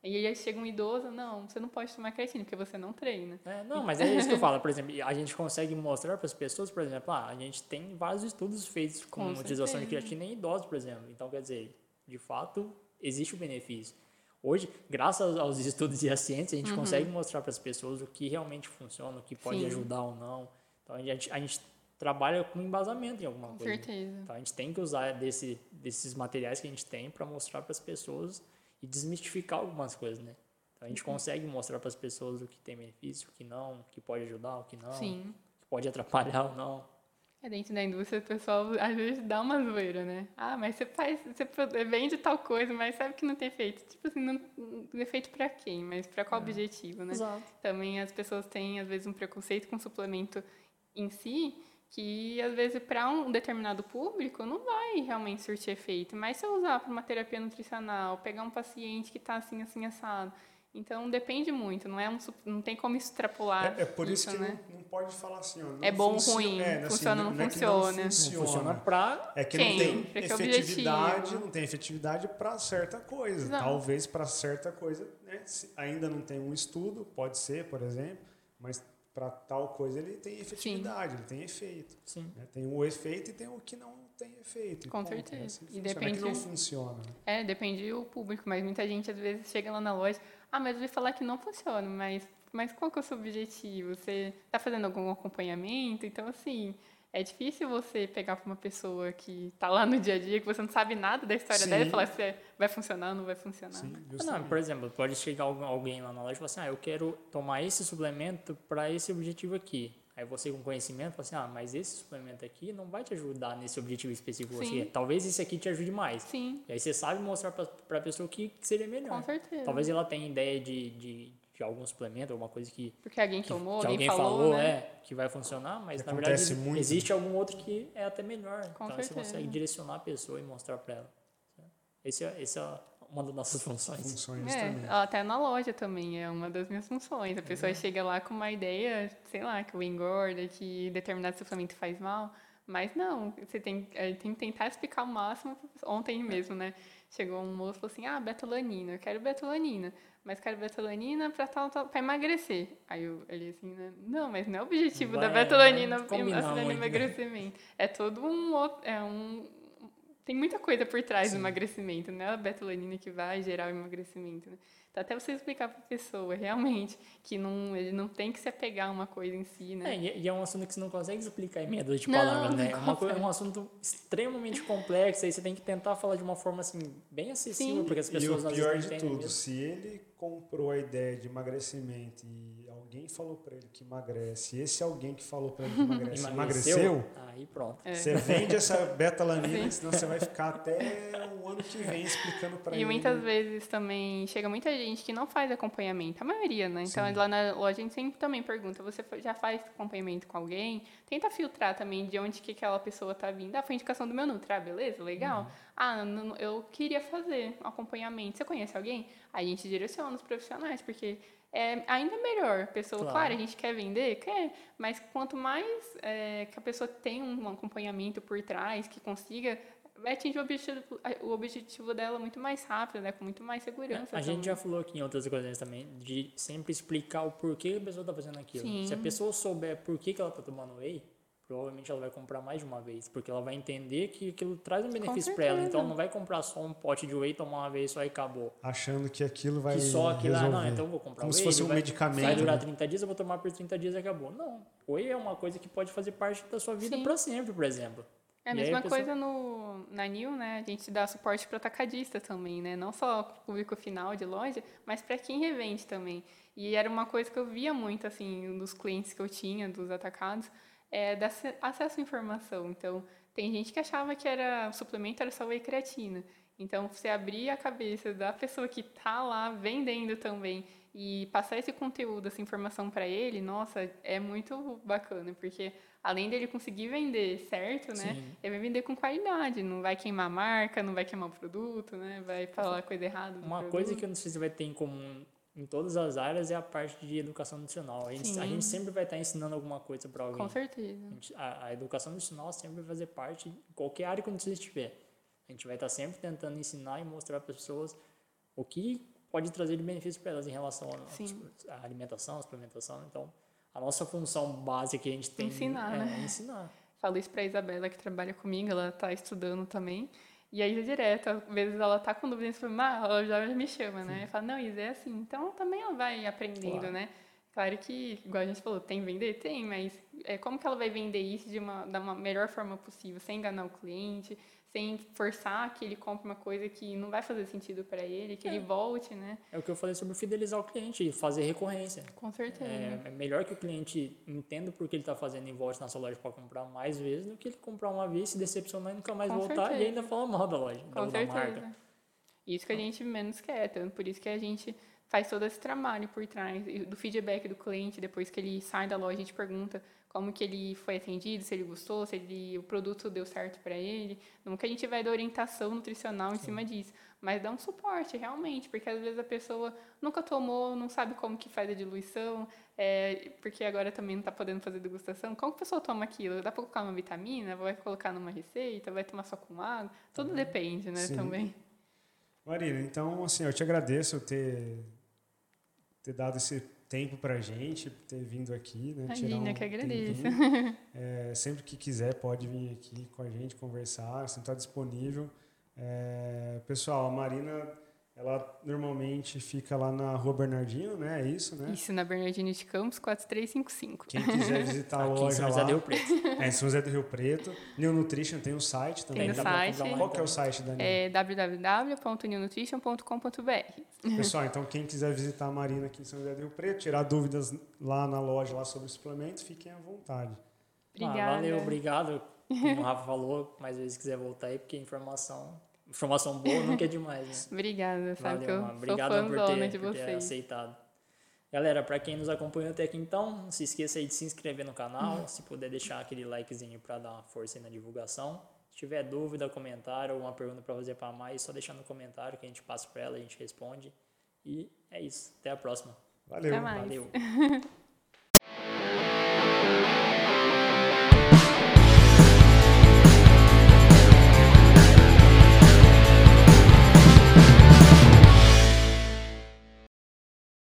E aí chega um idoso, não, você não pode tomar creatina porque você não treina. É, não, mas é isso que eu falo. Por exemplo, a gente consegue mostrar para as pessoas, por exemplo, ah, a gente tem vários estudos feitos com, Com utilização de creatina em idosos, por exemplo. Então, quer dizer, de fato, existe o benefício. Hoje, graças aos estudos e à ciência, a gente consegue mostrar para as pessoas o que realmente funciona, o que pode Sim. ajudar ou não. Então, a gente, a gente trabalha com embasamento em alguma Com coisa. certeza. Então, a gente tem que usar desse, desses materiais que a gente tem para mostrar para as pessoas e desmistificar algumas coisas, né? Então, a gente Uhum. consegue mostrar para as pessoas o que tem benefício, o que não, o que pode ajudar, o que não, Sim. o que pode atrapalhar ou não. É dentro da indústria, o pessoal às vezes dá uma zoeira, né? Ah, mas você faz, você vende tal coisa, mas sabe que não tem efeito. Tipo assim, não não tem efeito pra quem, mas pra qual objetivo, né? Exato. Também as pessoas têm, às vezes, um preconceito com o suplemento em si, que às vezes para um determinado público não vai realmente surtir efeito. Mas se eu usar para uma terapia nutricional, pegar um paciente que está assim, assim, assado. Então depende muito, não é um, não tem como extrapolar. É, é por isso, que né? não, não pode falar assim, ó. não É bom ou ruim, é, assim, funciona ou não é que funciona. Não funciona. funciona pra. É que Quem? não tem Pra que efetividade, objetivo? não tem efetividade para certa coisa. Exato. Talvez para certa coisa, né, se ainda não tem um estudo, pode ser, por exemplo, mas para tal coisa ele tem efetividade, ele tem efeito. Sim. né? Tem o efeito e tem o que não tem efeito. Com ponto. certeza. É assim que E funciona. É que não depende- funciona. né? É, depende do público, mas muita gente às vezes chega lá na loja, ah, mas eu ouvi falar que não funciona, mas, mas qual que é o seu objetivo? Você está fazendo algum acompanhamento? Então, assim, é difícil você pegar para uma pessoa que está lá no dia a dia, que você não sabe nada da história Sim. dela e falar se é- vai funcionar ou não vai funcionar. Sim, Não, justamente. por exemplo, pode chegar alguém lá na loja e falar assim: ah, eu quero tomar esse suplemento para esse objetivo aqui. Aí você, com conhecimento, fala assim: ah, mas esse suplemento aqui não vai te ajudar nesse objetivo específico que você. Talvez esse aqui te ajude mais. Sim, E aí você sabe mostrar para a pessoa o que, que seria melhor. com certeza. Talvez ela tenha ideia de, de, de algum suplemento, alguma coisa que, Porque alguém que, tomou, que alguém, alguém falou, falou, né? é, que vai funcionar, mas Que na verdade muito. existe algum outro que é até melhor. Com então você certeza. consegue direcionar a pessoa e mostrar para ela. Esse é, esse é uma das nossas funções. Funções É, também. até na loja também é uma das minhas funções. A pessoa chega lá com uma ideia, sei lá, que o engorda, que determinado suplemento faz mal, mas não, você tem, eh, tem que tentar explicar o máximo. Ontem mesmo, né? Chegou um moço e falou assim: ah, betalanina, eu quero betalanina, mas quero betalanina para tal, tal, para emagrecer. Aí eu olhei assim, né? Não, mas não é o objetivo Vai- da muito, né? emagrecimento. É todo um outro. É um, tem muita coisa por trás do emagrecimento, não é a betalanina que vai gerar o emagrecimento, né? Então, até você explicar para a pessoa, realmente, que não, ele não tem que se apegar a uma coisa em si, né? É, e e é um assunto que você não consegue explicar em meia dúzia de Não, palavras, né? É, não uma [LAUGHS] coi- é um assunto extremamente complexo, aí você tem que tentar falar de uma forma, assim, bem acessível, Sim. porque as E pessoas o às pior de não entendem tudo, mesmo. se ele comprou a ideia de emagrecimento e alguém falou pra ele que emagrece, e esse alguém que falou pra ele que [LAUGHS] emagrece emagreceu, Aí pronto. É. você vende essa betalanina, senão você vai ficar até o ano que vem explicando pra E ele. muitas vezes também chega muita gente que não faz acompanhamento, a maioria, né? Então Sim. lá na loja a gente sempre também pergunta, você já faz acompanhamento com alguém? Tenta filtrar também de onde que aquela pessoa tá vindo. Ah, foi indicação do meu Nutri, ah, beleza, legal. Uhum. Ah, não- eu queria fazer acompanhamento. Você conhece alguém? Aí a gente direciona os profissionais, porque é ainda melhor. A pessoa, Claro. claro, a gente quer vender? Quer. Mas quanto mais é, que a pessoa tem um acompanhamento por trás, que consiga, vai atingir o objetivo, o objetivo dela muito mais rápido, né? Com muito mais segurança. A gente já falou aqui em outras ocasiões também, de sempre explicar o porquê a pessoa está fazendo aquilo. Sim. Se a pessoa souber por que, que ela está tomando whey, provavelmente ela vai comprar mais de uma vez, porque ela vai entender que aquilo traz um benefício para ela. Então ela não vai comprar só um pote de whey, tomar uma vez só e acabou. Achando que aquilo vai Que só aquilo, ah, não, resolver. então eu vou comprar Como whey. se fosse um vai, medicamento, Vai durar né? 30 dias, eu vou tomar por 30 dias e acabou. Não, whey é uma coisa que pode fazer parte da sua vida para sempre, por exemplo. É a mesma a pessoa- coisa no, na New, né? A gente dá suporte para atacadista também, né? Não só pro público final de loja, mas para quem revende também. E era uma coisa que eu via muito, assim, dos clientes que eu tinha, dos atacados, é ace- acesso à informação. Então, tem gente que achava que era o suplemento era só whey creatina. Então, você abrir a cabeça da pessoa que tá lá vendendo também e passar esse conteúdo, essa informação para ele, nossa, é muito bacana, porque além dele conseguir vender certo, né? Sim. Ele vai vender com qualidade, não vai queimar a marca, não vai queimar o produto, né? Vai falar coisa errada Uma produto. coisa que eu não sei se vai ter em comum em todas as áreas é a parte de educação nutricional. A gente, a gente sempre vai estar ensinando alguma coisa para alguém. Com certeza. A, gente- a- a educação nutricional sempre vai fazer parte de qualquer área que você estiver. A gente vai estar sempre tentando ensinar e mostrar para as pessoas o que pode trazer de benefício para elas em relação à- à alimentação, à suplementação. Então, a nossa função básica que a gente tem Ensinar, é, né? ensinar. Falo isso pra Isabela, que trabalha comigo, ela tá estudando também. E aí, direto, às vezes ela tá com dúvida, e fala, ah, ela já me chama, né? Eu falo, não, Isa, é assim. Então, também ela vai aprendendo, Claro. né? Claro que, igual a gente falou, tem vender? Tem, mas é, como que ela vai vender isso de uma, da uma melhor forma possível, sem enganar o cliente, sem forçar que ele compre uma coisa que não vai fazer sentido para ele, que ele volte, né? É o que eu falei sobre fidelizar o cliente e fazer recorrência. Com certeza. É, é melhor que o cliente entenda por que ele está fazendo e volte na sua loja para comprar mais vezes do que ele comprar uma vez, se decepcionar e nunca mais Com voltar certeza. e ainda falar mal da loja, Com da marca. certeza. Isso que a gente menos quer, tanto por isso que a gente faz todo esse trabalho por trás do feedback do cliente, depois que ele sai da loja, a gente pergunta como que ele foi atendido, se ele gostou, se ele, o produto deu certo para ele. Não que a gente vai dar orientação nutricional em cima disso, mas dá um suporte realmente, porque às vezes a pessoa nunca tomou, não sabe como que faz a diluição, é, porque agora também não está podendo fazer degustação. Como que a pessoa toma aquilo? Dá para colocar uma vitamina? Vai colocar numa receita? Vai tomar só com água? Tudo depende, né, Sim. também. Marina, então, assim, eu te agradeço ter, ter dado esse tempo pra gente, ter vindo aqui, né? tirar Imagina, um que agradeço. [LAUGHS] É, sempre que quiser, pode vir aqui com a gente conversar, sempre está disponível. É, pessoal, a Marina, ela normalmente fica lá na Rua Bernardino, né? É isso, né? Isso, na Bernardino de Campos, 4355. Quem quiser visitar a Aqui em loja São José lá, do Rio Preto. é em São José do Rio Preto. New Nutrition tem um site também. Tem pra site. Qual que é o site da New? É www.newnutrition.com.br. Pessoal, então quem quiser visitar a Marina aqui em São José do Rio Preto, tirar dúvidas lá na loja lá sobre suplementos, fiquem à vontade. Obrigada. Ah, valeu, obrigado. Como o Rafa falou, mais vezes quiser voltar aí, porque informação, informação boa nunca é demais, né? [LAUGHS] Obrigada, sabe Valeu, mano. Obrigado por ter, de por ter aceitado. Galera, para quem nos acompanhou até aqui então, não se esqueça aí de se inscrever no canal, se puder deixar aquele likezinho para dar uma força aí na divulgação. Se tiver dúvida, comentário ou uma pergunta para fazer para mais, só deixar no comentário que a gente passa para ela, a gente responde. E é isso. Até a próxima. Valeu. Até mais. Valeu. [LAUGHS]